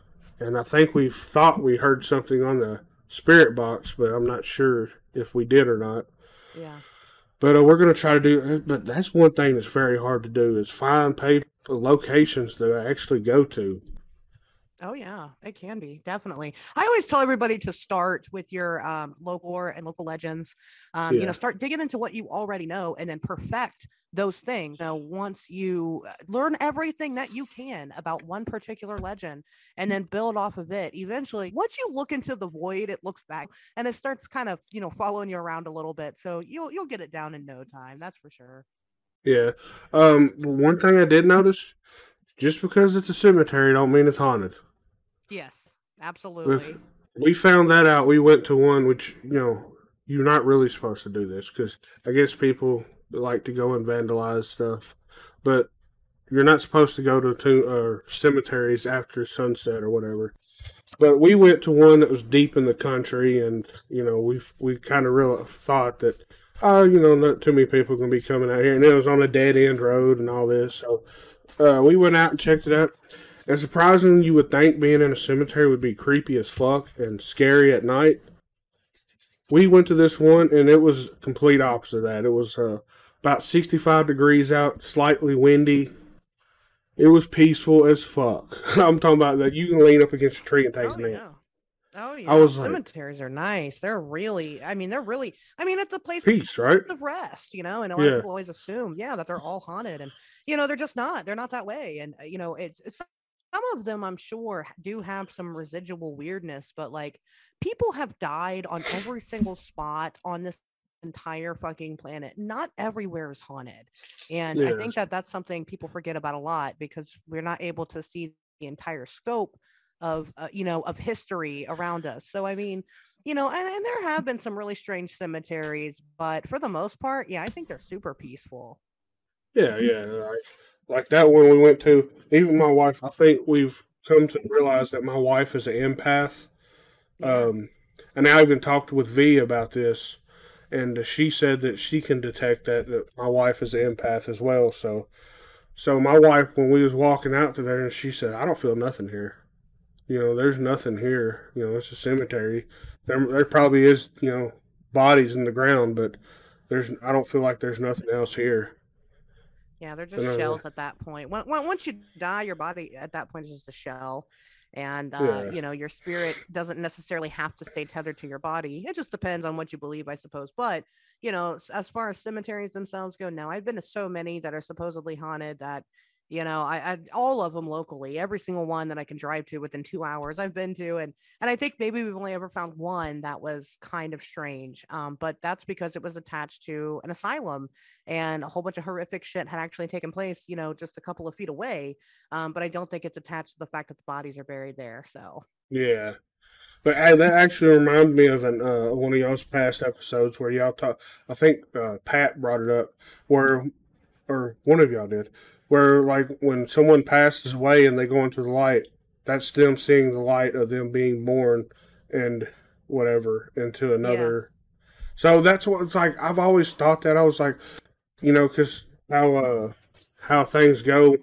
and I think we thought we heard something on the spirit box, but I'm not sure if we did or not. Yeah. But uh, we're going to try to do but that's one thing that's very hard to do is find pay locations to actually go to. Oh yeah, it can be definitely. I always tell everybody to start with your um, local lore and local legends. Um, You know, start digging into what you already know, and then perfect those things. Now, once you uh, learn everything that you can about one particular legend, and then build off of it, eventually, once you look into the void, it looks back and it starts kind of you know following you around a little bit. So you'll you'll get it down in no time. That's for sure. Yeah. Um one thing I did notice just because it's a cemetery don't mean it's haunted. Yes, absolutely. we found that out. We went to one which you know you're not really supposed to do this because I guess people like to go and vandalize stuff, but you're not supposed to go to to uh, cemeteries after sunset or whatever. But we went to one that was deep in the country, and you know we we kind of really thought that oh you know not too many people gonna be coming out here, and it was on a dead end road and all this. So uh, we went out and checked it out. And surprising you would think being in a cemetery would be creepy as fuck and scary at night. We went to this one and it was complete opposite of that. It was uh, about 65 degrees out, slightly windy. It was peaceful as fuck. [LAUGHS] I'm talking about that you can lean up against a tree and take Oh a nap. yeah. Oh yeah. was like- cemeteries are nice. They're really I mean, they're really I mean, it's a place Peace, right? The rest, you know, and a lot Yeah. of people always assume, yeah, that they're all haunted and you know, they're just not. They're not that way. And uh, you know, it's, it's some of them I'm sure do have some residual weirdness, but like people have died on every single spot on this entire fucking planet. Not everywhere is haunted. And I think that that's something people forget about a lot because we're not able to see the entire scope of uh, you know of history around us so i mean you know and, and there have been some really strange cemeteries but for the most part yeah i think they're super peaceful Yeah, yeah. Like, like that one we went to, even my wife, I think we've come to realize that my wife is an empath. Um, and I even talked with V about this, and she said that she can detect that that my wife is an empath as well. So, so my wife, when we was walking out to there, and she said, "I don't feel nothing here," you know, there's nothing here. You know, it's a cemetery. There, there probably is, you know, bodies in the ground, but there's. I don't feel like there's nothing else here. Yeah, they're just shells at that point. When, when, once you die, your body at that point is just a shell. And, uh, Yeah. you know, your spirit doesn't necessarily have to stay tethered to your body. It just depends on what you believe, I suppose. But, you know, as far as cemeteries themselves go, now I've been to so many that are supposedly haunted that, you know, I, I all of them locally, every single one that I can drive to within two hours I've been to. And, and I think maybe we've only ever found one that was kind of strange. Um, but that's because it was attached to an asylum and a whole bunch of horrific shit had actually taken place, you know, just a couple of feet away. Um, but I don't think it's attached to the fact that the bodies are buried there. So Yeah. But uh, that actually reminded me of an uh, one of y'all's past episodes where y'all talk. I think uh, Pat brought it up, where or one of y'all did, where like when someone passes away and they go into the light, that's them seeing the light of them being born and whatever into another. So that's what it's like. I've always thought that I was like, you know, because how uh how things go,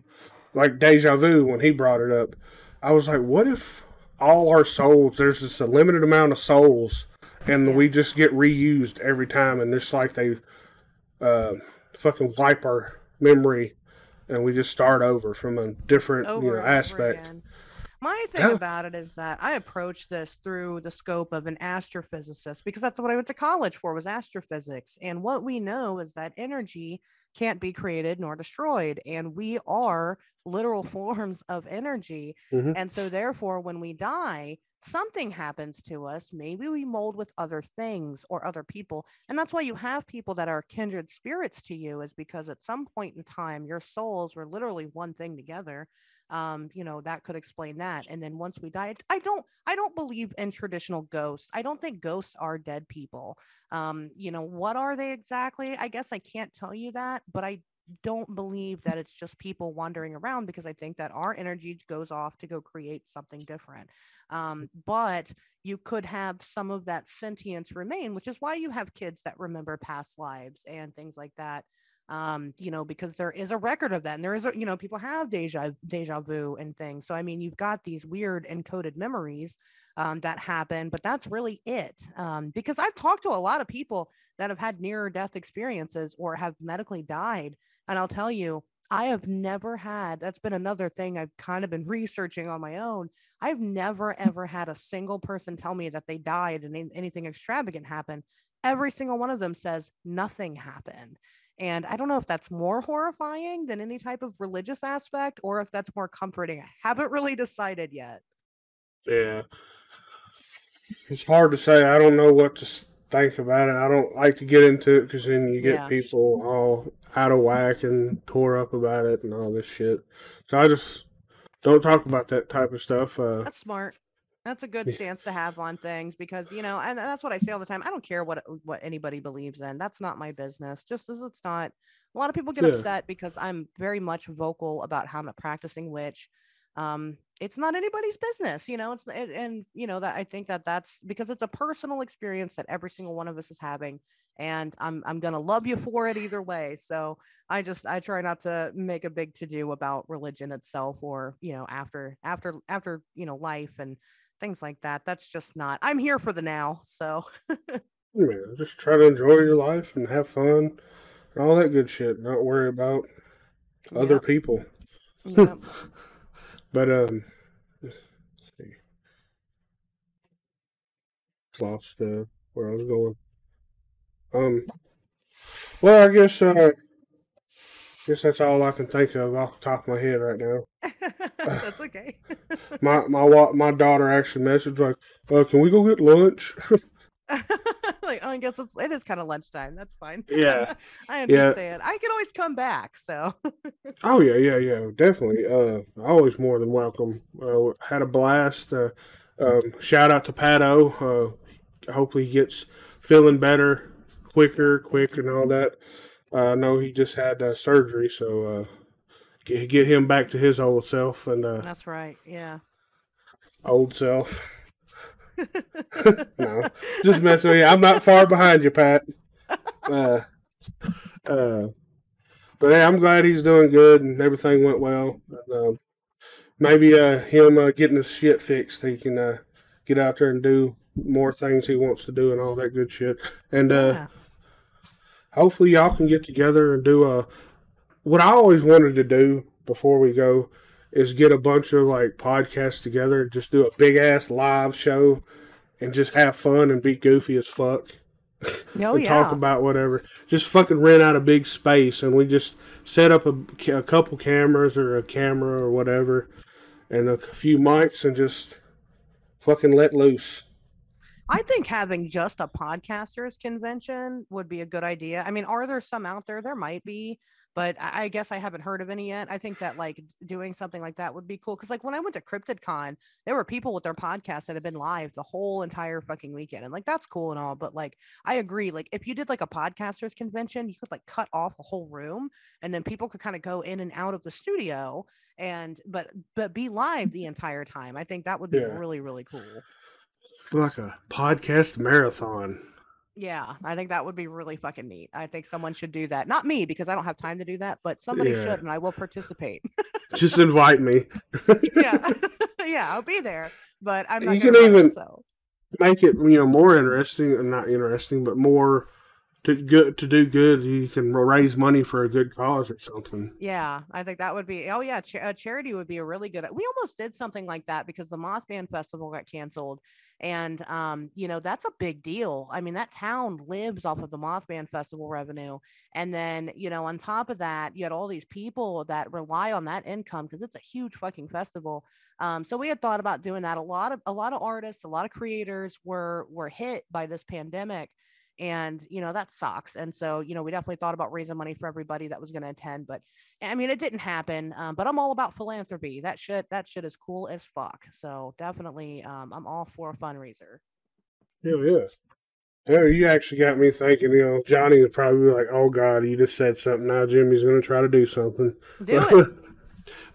like deja vu when he brought it up. I was like, what if all our souls, there's just a limited amount of souls, and Yeah. we just get reused every time, and it's like they uh, fucking wipe our memory, and we just start over from a different over you know aspect. again. My thing That- about it is that I approach this through the scope of an astrophysicist because that's what I went to college for was astrophysics. And what we know is that energy can't be created nor destroyed. And we are literal [LAUGHS] forms of energy. Mhm. And so therefore, when we die, something happens to us. Maybe we mold with other things or other people. And that's why you have people that are kindred spirits to you, is because at some point in time, your souls were literally one thing together um you know that could explain that and then once we die i don't i don't believe in traditional ghosts i don't think ghosts are dead people um you know what are they exactly i guess i can't tell you that but i don't believe that it's just people wandering around because i think that our energy goes off to go create something different. Um but you could have some of that sentience remain which is why you have kids that remember past lives and things like that um you know because there is a record of that and there is a you know people have deja deja vu and things. So i mean you've got these weird encoded memories um, that happen but that's really it. Um, because i've talked to a lot of people that have had near death experiences or have medically died and i'll tell you i have never had that's been another thing i've kind of been researching on my own i've never ever had a single person tell me that they died and anything extravagant happened every single one of them says nothing happened and I don't know if that's more horrifying than any type of religious aspect or if that's more comforting. I haven't really decided yet. Yeah. It's hard to say. I don't know what to think about it. I don't like to get into it because then you get Yeah. people all out of whack and tore up about it and all this shit. So I just don't talk about that type of stuff. Uh, That's smart. That's a good stance to have on things because you know, and that's what I say all the time. I don't care what what anybody believes in. That's not my business. Just as it's not. A lot of people get Yeah. upset because I'm very much vocal about how I'm a practicing witch. Um, it's not anybody's business, you know. It's and, and you know that I think that that's because it's a personal experience that every single one of us is having, and I'm I'm gonna love you for it either way. So I just I try not to make a big to do about religion itself or you know after after after you know life and things like that. That's just not. I'm here for the now. So [LAUGHS] yeah, just try to enjoy your life and have fun and all that good shit. Not worry about other Yep, people. yep. [LAUGHS] But um, let's see. Lost uh, where I was going. Um, well, I guess uh, I guess that's all I can think of off the top of my head right now. [LAUGHS] that's okay. My my my daughter actually messaged like, uh, "Can we go get lunch?" [LAUGHS] [LAUGHS] like oh, I guess it's it is kind of lunchtime. That's fine. Yeah. [LAUGHS] I Yeah. understand. I can always come back. So [LAUGHS] oh yeah, yeah, yeah, definitely. Uh, always more than welcome. Uh, had a blast. Uh, um, shout out to Pato. Uh, hopefully he gets feeling better quicker, quick, and all that. Uh, I know he just had uh, surgery, so uh, get, get him back to his old self and uh, that's right. Yeah. old self. [LAUGHS] no, just messing with you. I'm not far behind you, Pat. Uh, uh, but hey, I'm glad he's doing good and everything went well. Um, maybe uh, him uh, getting his shit fixed, he can uh, get out there and do more things he wants to do and all that good shit. And uh, Yeah. hopefully y'all can get together and do a. What I always wanted to do before we go is get a bunch of like podcasts together and just do a big ass live show and just have fun and be goofy as fuck [LAUGHS] Oh and yeah. talk about whatever. Just fucking rent out a big space and we just set up a, a couple cameras or a camera or whatever and a few mics and just fucking let loose. I think having just a podcasters convention would be a good idea. I mean, are there some out there? There might be, but I guess I haven't heard of any yet. I think that like doing something like that would be cool. Cause like when I went to CryptidCon, there were people with their podcasts that had been live the whole entire fucking weekend. And like that's cool and all, but like I agree. Like if you did like a podcasters convention, you could like cut off a whole room and then people could kind of go in and out of the studio and but but be live the entire time. I think that would be Yeah. really, really cool. Like a podcast marathon. Yeah, I think that would be really fucking neat. I think someone should do that. Not me because I don't have time to do that, but somebody Yeah. should and I will participate. [LAUGHS] Just invite me. yeah. [LAUGHS] [LAUGHS] yeah, I'll be there, but I'm not You can run it, even- so. make it you know more interesting not interesting but more to good to do good you can raise money for a good cause or something Yeah, I think that would be. Oh yeah, cha- uh, charity would be a really good. We almost did something like that because the Mothman Festival got canceled, and um, you know that's a big deal. I mean, that town lives off of the Mothman Festival revenue, and then you know on top of that, you had all these people that rely on that income because it's a huge fucking festival. Um, so we had thought about doing that. A lot of a lot of artists, a lot of creators were were hit by this pandemic and you know that sucks and so you know we definitely thought about raising money for everybody that was going to attend but i mean it didn't happen um, but i'm all about philanthropy that shit that shit is cool as fuck so definitely um, i'm all for a fundraiser yeah yeah yeah, you actually got me thinking, you know, Johnny would probably be like, oh, God, you just said something. Now Jimmy's going to try to do something. do it [LAUGHS]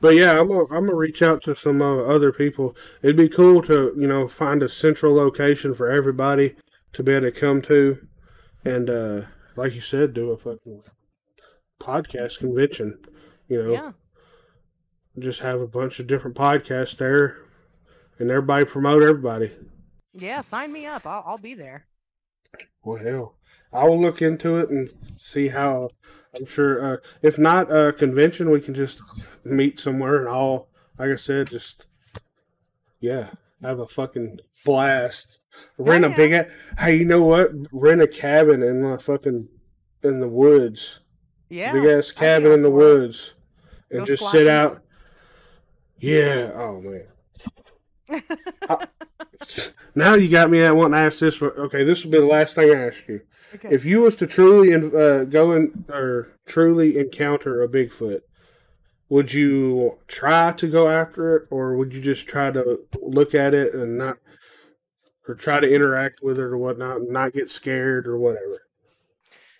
but yeah, I'm going I'm to reach out to some uh, other people. It'd be cool to, you know, find a central location for everybody to be able to come to. And, uh, like you said, do a fucking podcast convention. You know, yeah just have a bunch of different podcasts there and everybody promote everybody. yeah sign me up i'll, I'll be there Well, hell, I will look into it and see how. I'm sure. Uh, if not a convention, we can just meet somewhere and all. Like I said, just yeah, have a fucking blast. Rent yeah. a big. Hey, you know what? Rent a cabin in the fucking in the woods. yeah Big ass cabin in the woods, and Go just sit out. Yeah. Oh man. [LAUGHS] Now you got me at wanting to ask this. But okay, this will be the last thing I ask you. Okay. If you was to truly uh, go in or truly encounter a Bigfoot, would you try to go after it, or would you just try to look at it and not, or try to interact with it or whatnot, and not get scared or whatever?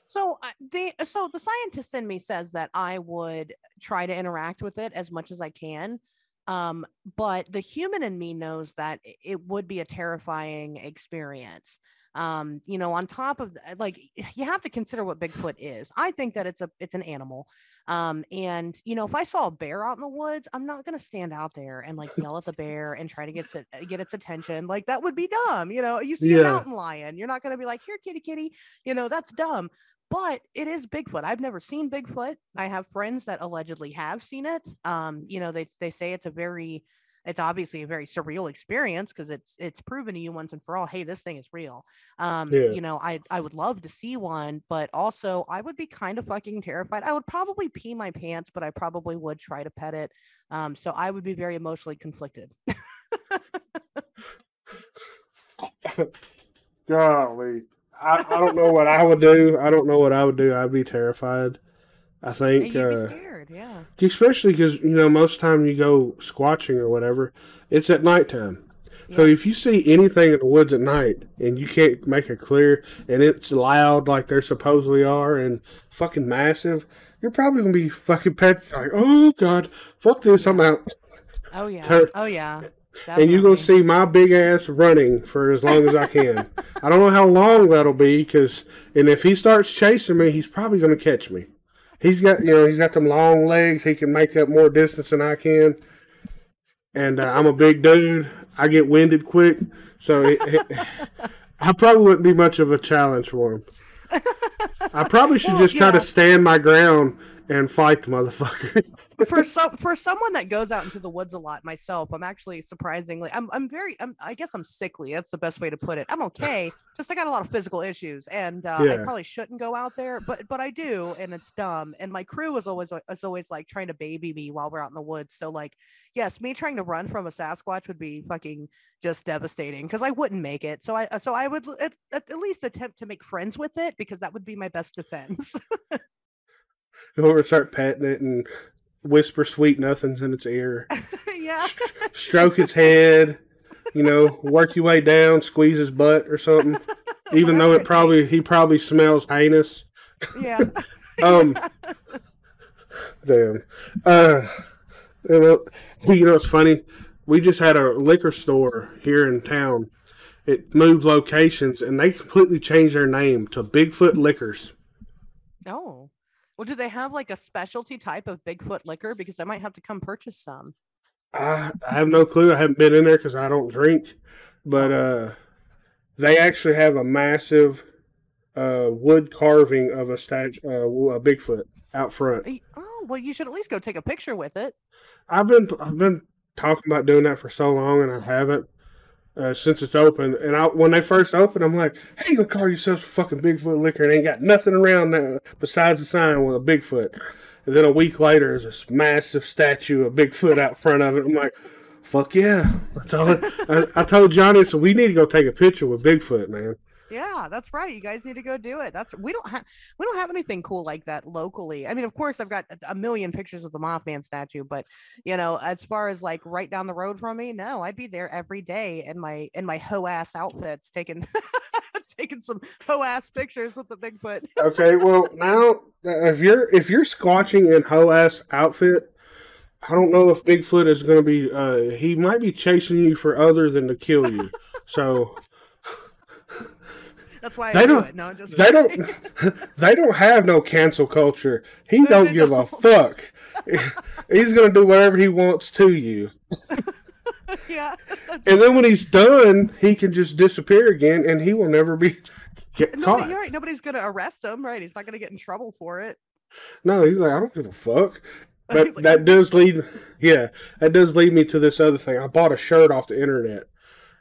So the so the scientist in me says that I would try to interact with it as much as I can. Um, but the human in me knows that it would be a terrifying experience. Um, you know, on top of like you have to consider what Bigfoot is. I think that it's a it's an animal. Um, and you know, if I saw a bear out in the woods, I'm not gonna stand out there and like yell at the bear and try to get its, get its attention. Like that would be dumb. You know, you see a mountain lion, you're not gonna be like, here, kitty, kitty. You know, that's dumb but it is Bigfoot. I've never seen Bigfoot. I have friends that allegedly have seen it. Um, you know, they they say it's a very it's obviously a very surreal experience because it's it's proven to you once and for all, hey, this thing is real. Um, Yeah. you know, I I would love to see one, but also I would be kind of fucking terrified. I would probably pee my pants, but I probably would try to pet it. Um, so I would be very emotionally conflicted. [LAUGHS] Golly, I, I don't know what I would do. I don't know what I would do. I'd be terrified. I Yeah, think. Be uh, scared, yeah. especially because you know most time you go squatching or whatever it's at nighttime so if you see anything in the woods at night and you can't make it clear and it's loud like they supposedly are and fucking massive you're probably gonna be fucking pet like oh god fuck this i'm out Oh yeah. Ter- Oh yeah. and you're gonna see my big ass running for as long as i can [LAUGHS] i don't know how long that'll be because and if he starts chasing me he's probably gonna catch me he's got you know he's got them long legs he can make up more distance than i can and uh, I'm a big dude. I get winded quick, so it, it, [LAUGHS] I probably wouldn't be much of a challenge for him. I probably should Well, just try yeah. to stand my ground and fight motherfucker. [LAUGHS] for [LAUGHS] some for someone that goes out into the woods a lot myself i'm actually surprisingly i'm i'm very I'm, i guess i'm sickly that's the best way to put it. I'm okay [LAUGHS] just i got a lot of physical issues and uh, i probably shouldn't go out there but but i do and it's dumb and my crew is always is always like trying to baby me while we're out in the woods so like yes me trying to run from a sasquatch would be fucking just devastating because i wouldn't make it so i so i would at at least attempt to make friends with it because that would be my best defense [LAUGHS] Over start petting it and whisper sweet nothings in its ear. [LAUGHS] yeah Stroke its head, you know, work your way down, squeeze his butt or something. [LAUGHS] Even though it probably he probably smells heinous. yeah Um, damn. Uh, you know, you know, it's funny. We just had a liquor store here in town. It moved locations, and they completely changed their name to Bigfoot Liquors. Oh. Well, do they have like a specialty type of Bigfoot liquor? Because I might have to come purchase some. I, I have no clue. I haven't been in there because I don't drink. But uh, they actually have a massive uh, wood carving of a statue, uh, a Bigfoot out front. Oh, well, you should at least go take a picture with it. I've been I've been talking about doing that for so long, and I haven't uh, since it's open. And I, when they first opened, I'm like, "Hey, you gonna call yourself a fucking Bigfoot liquor and ain't got nothing around there besides the sign with a Bigfoot." And then a week later, there's this massive statue of Bigfoot out front of it. I'm like, "Fuck yeah!" That's all. I, I told Johnny, so we need to go take a picture with Bigfoot, man. Yeah, that's right. You guys need to go do it. That's we don't have we don't have anything cool like that locally. I mean, of course, I've got a- million pictures of the Mothman statue, but you know, as far as like right down the road from me, no, I'd be there every day in my in my hoe ass outfits, taking [LAUGHS] taking some hoe ass pictures with the Bigfoot. [LAUGHS] Okay, well now if you're if you're squatching in hoe ass outfit, I don't know if Bigfoot is going to be. Uh, he might be chasing you for other than to kill you. So That's why They do don't- it. No, just they don't [LAUGHS] they don't have no cancel culture. He No, don't [LAUGHS] give a don't. fuck. [LAUGHS] He's going to do whatever he wants to you, yeah. and then when he's done, he can just disappear again, and he will never be get Nobody, caught. you're right. Nobody's gonna arrest him, right? He's not gonna get in trouble for it. No, he's like, I don't give a fuck. But like, that does lead, yeah, that does lead me to this other thing. I bought a shirt off the internet,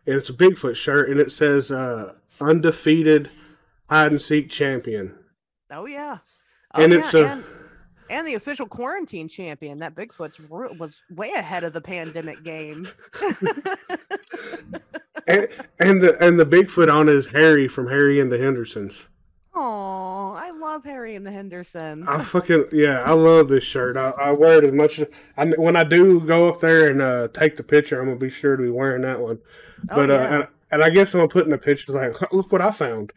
and it's a Bigfoot shirt, and it says uh, "Undefeated Hide and Seek Champion." Oh yeah. And oh, it's a- and, and the official quarantine champion. That Bigfoot's re- was way ahead of the pandemic game. [LAUGHS] And, and the and the Bigfoot on is Harry from Harry and the Hendersons. Oh, I love Harry and the Hendersons. I fucking yeah, I love this shirt. I, I wear it as much as I, when I do go up there and uh, take the picture. I'm gonna be sure to be wearing that one. Oh, But uh, yeah. and, and I guess I'm gonna put in the picture like, [LAUGHS] look what I found.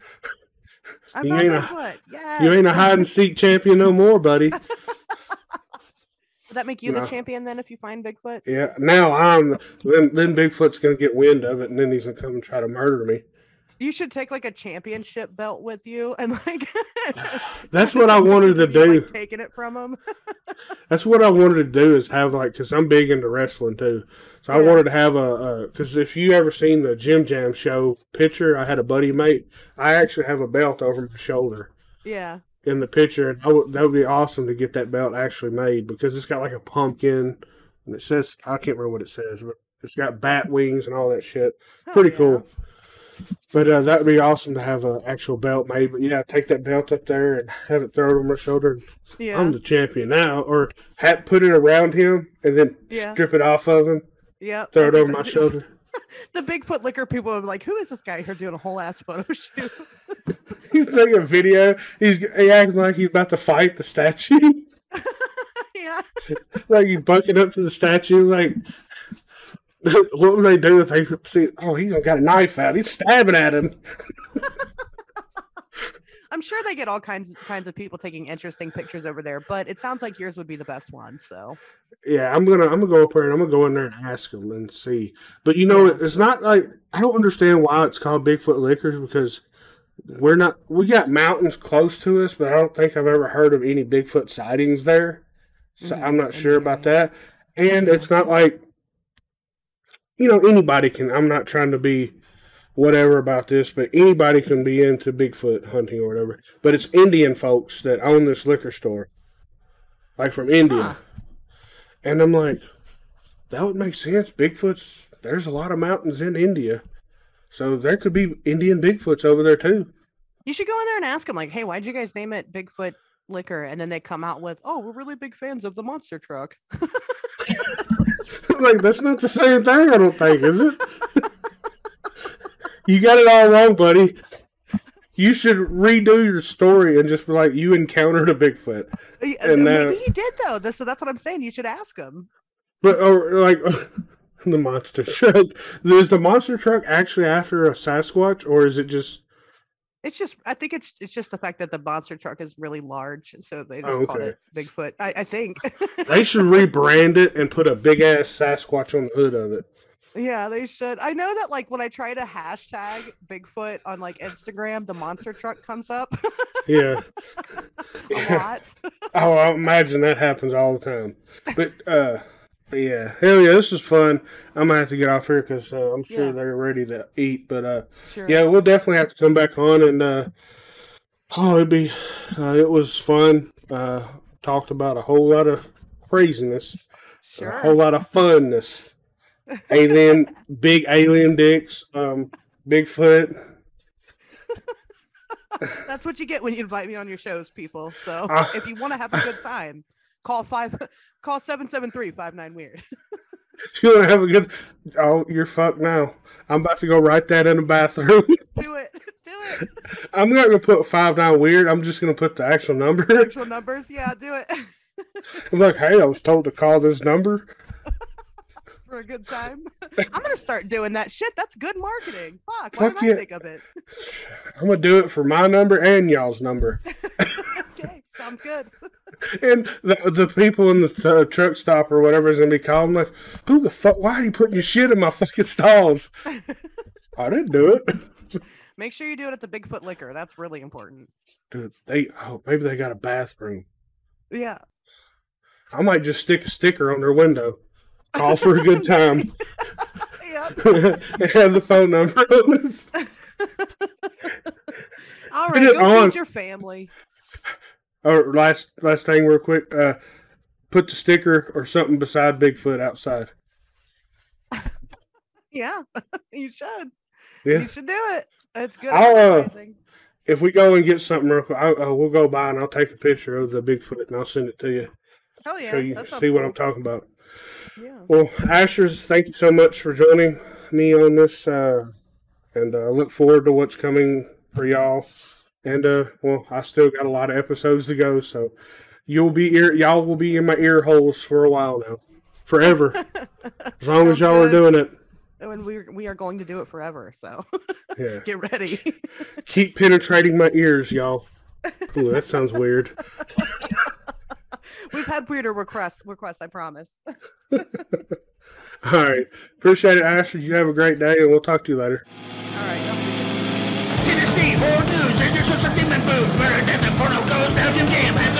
You ain't a-. Yeah. You ain't a hide and seek champion no more, buddy. [LAUGHS] Would that make you No. the champion then if you find Bigfoot? Yeah, now I'm then. Then Bigfoot's gonna get wind of it, and then he's gonna come and try to murder me. You should take like a championship belt with you and like. [LAUGHS] That's what I wanted to [LAUGHS] you, like, do. taking it from him. [LAUGHS] That's what I wanted to do is have like because I'm big into wrestling too. So I wanted to have a because if you ever seen the JimJam show picture, I had a buddy mate. I actually have a belt over my shoulder yeah. in the picture, and I that would be awesome to get that belt actually made because it's got like a pumpkin, and it says I can't remember what it says, but it's got bat wings and all that shit. Oh, Pretty yeah. cool. But uh, that would be awesome to have an actual belt made. But yeah, take that belt up there and have it thrown over my shoulder. And Yeah. I'm the champion now. Or hat, put it around him and then Yeah. strip it off of him, yeah. throw it over my shoulder. [LAUGHS] the Bigfoot liquor people are like, who is this guy here doing a whole ass photo shoot? [LAUGHS] He's taking a video. He's he acting like he's about to fight the statue. [LAUGHS] yeah. like he's bucking up to the statue. Like, [LAUGHS] what would they do if they see? Oh, he's got a knife out. He's stabbing at him. [LAUGHS] I'm sure they get all kinds kinds of people taking interesting pictures over there, but it sounds like yours would be the best one. So Yeah, I'm gonna I'm gonna go up there and I'm gonna go in there and ask him and see. But you know, Yeah. it's not like I don't understand why it's called Bigfoot Liquors because we're not we got mountains close to us, but I don't think I've ever heard of any Bigfoot sightings there. So Mhm, I'm not sure about that. And it's not like you know, anybody can. I'm not trying to be whatever about this, but anybody can be into Bigfoot hunting or whatever. But it's Indian folks that own this liquor store, like from India. Huh. And I'm like, that would make sense. Bigfoot's, there's a lot of mountains in India. So there could be Indian Bigfoots over there too. You should go in there and ask them, like, hey, why'd you guys name it Bigfoot Liquor? And then they come out with, oh, we're really big fans of the monster truck. [LAUGHS] like, that's not the same thing, I don't think, is it? you got it all wrong, buddy. You should redo your story and just be like, you encountered a Bigfoot. And, Maybe uh, he did though. This, so that's what I'm saying. You should ask him. But, or, like, [LAUGHS] the monster truck. Is the monster truck actually after a Sasquatch, or is it just. It's just, I think it's it's just the fact that the monster truck is really large, so they just Oh, called okay. it Bigfoot. I, I think. [LAUGHS] They should rebrand it and put a big ass Sasquatch on the hood of it. yeah, they should. I know that like when I try to hashtag Bigfoot on like Instagram, the monster truck comes up [LAUGHS] Yeah. a lot. [LAUGHS] Oh, I imagine that happens all the time. But uh, but yeah, hell yeah, this is fun. I'm gonna have to get off here because uh, I'm sure Yeah. they're ready to eat. But uh, Sure. yeah, we'll definitely have to come back on and uh, oh, it'd be uh, it was fun. Uh, talked about a whole lot of craziness, Sure. a whole lot of funness. [LAUGHS] Alien, big alien dicks, um, Bigfoot. [LAUGHS] That's what you get when you invite me on your shows, people. So Ah. if you want to have a good time, call five, [LAUGHS] call seven seven three five nine weird. If [LAUGHS] you want to have a good, oh, you're fucked now. I'm about to go write that in the bathroom. [LAUGHS] Do it, do it. I'm not gonna put five nine weird. I'm just gonna put the actual number. Actual numbers, yeah, do it I'm like, hey, I was told to call this number. for a good time. I'm gonna start doing that shit. That's good marketing. Fuck, why Fuck didn't yeah. I think of it? [SIGHS] I'm gonna do it for my number and y'all's number. Sounds good. [LAUGHS] And the, the people in the uh, truck stop or whatever is gonna be calling like, who the fuck? Why are you putting your shit in my fucking stalls? [LAUGHS] I didn't do it. [LAUGHS] Make sure you do it at the Bigfoot Liquor. That's really important. Dude, they oh maybe they got a bathroom. Yeah. I might just stick a sticker on their window. Call for a good time. Yep. have the phone number. All right, go on. feed your family. Or last last thing, real quick. Uh, put the sticker or something beside Bigfoot outside. [LAUGHS] Yeah, [LAUGHS] you should. Yeah. You should do it. It's good uh. If we go and get something real quick, I, uh, we'll go by and I'll take a picture of the Bigfoot and I'll send it to you Hell yeah. so you see sounds what cool. I'm talking about. Yeah. Well, Asherz, thank you so much for joining me on this, uh, and uh, look forward to what's coming for y'all. And uh, well, I still got a lot of episodes to go, so you'll be ear, y'all will be in my ear holes for a while now, forever, [LAUGHS] as long as y'all are doing it. And we we are going to do it forever. So [LAUGHS] Yeah, get ready. [LAUGHS] keep penetrating my ears, y'all. Ooh, that sounds weird. We've had weirder requests. Requests, I promise. All right, appreciate it, Ashley. You have a great day, and we'll talk to you later. All right. I'll. Tennessee, Angels of demon booth, murder, death, and porno goes, Belgium game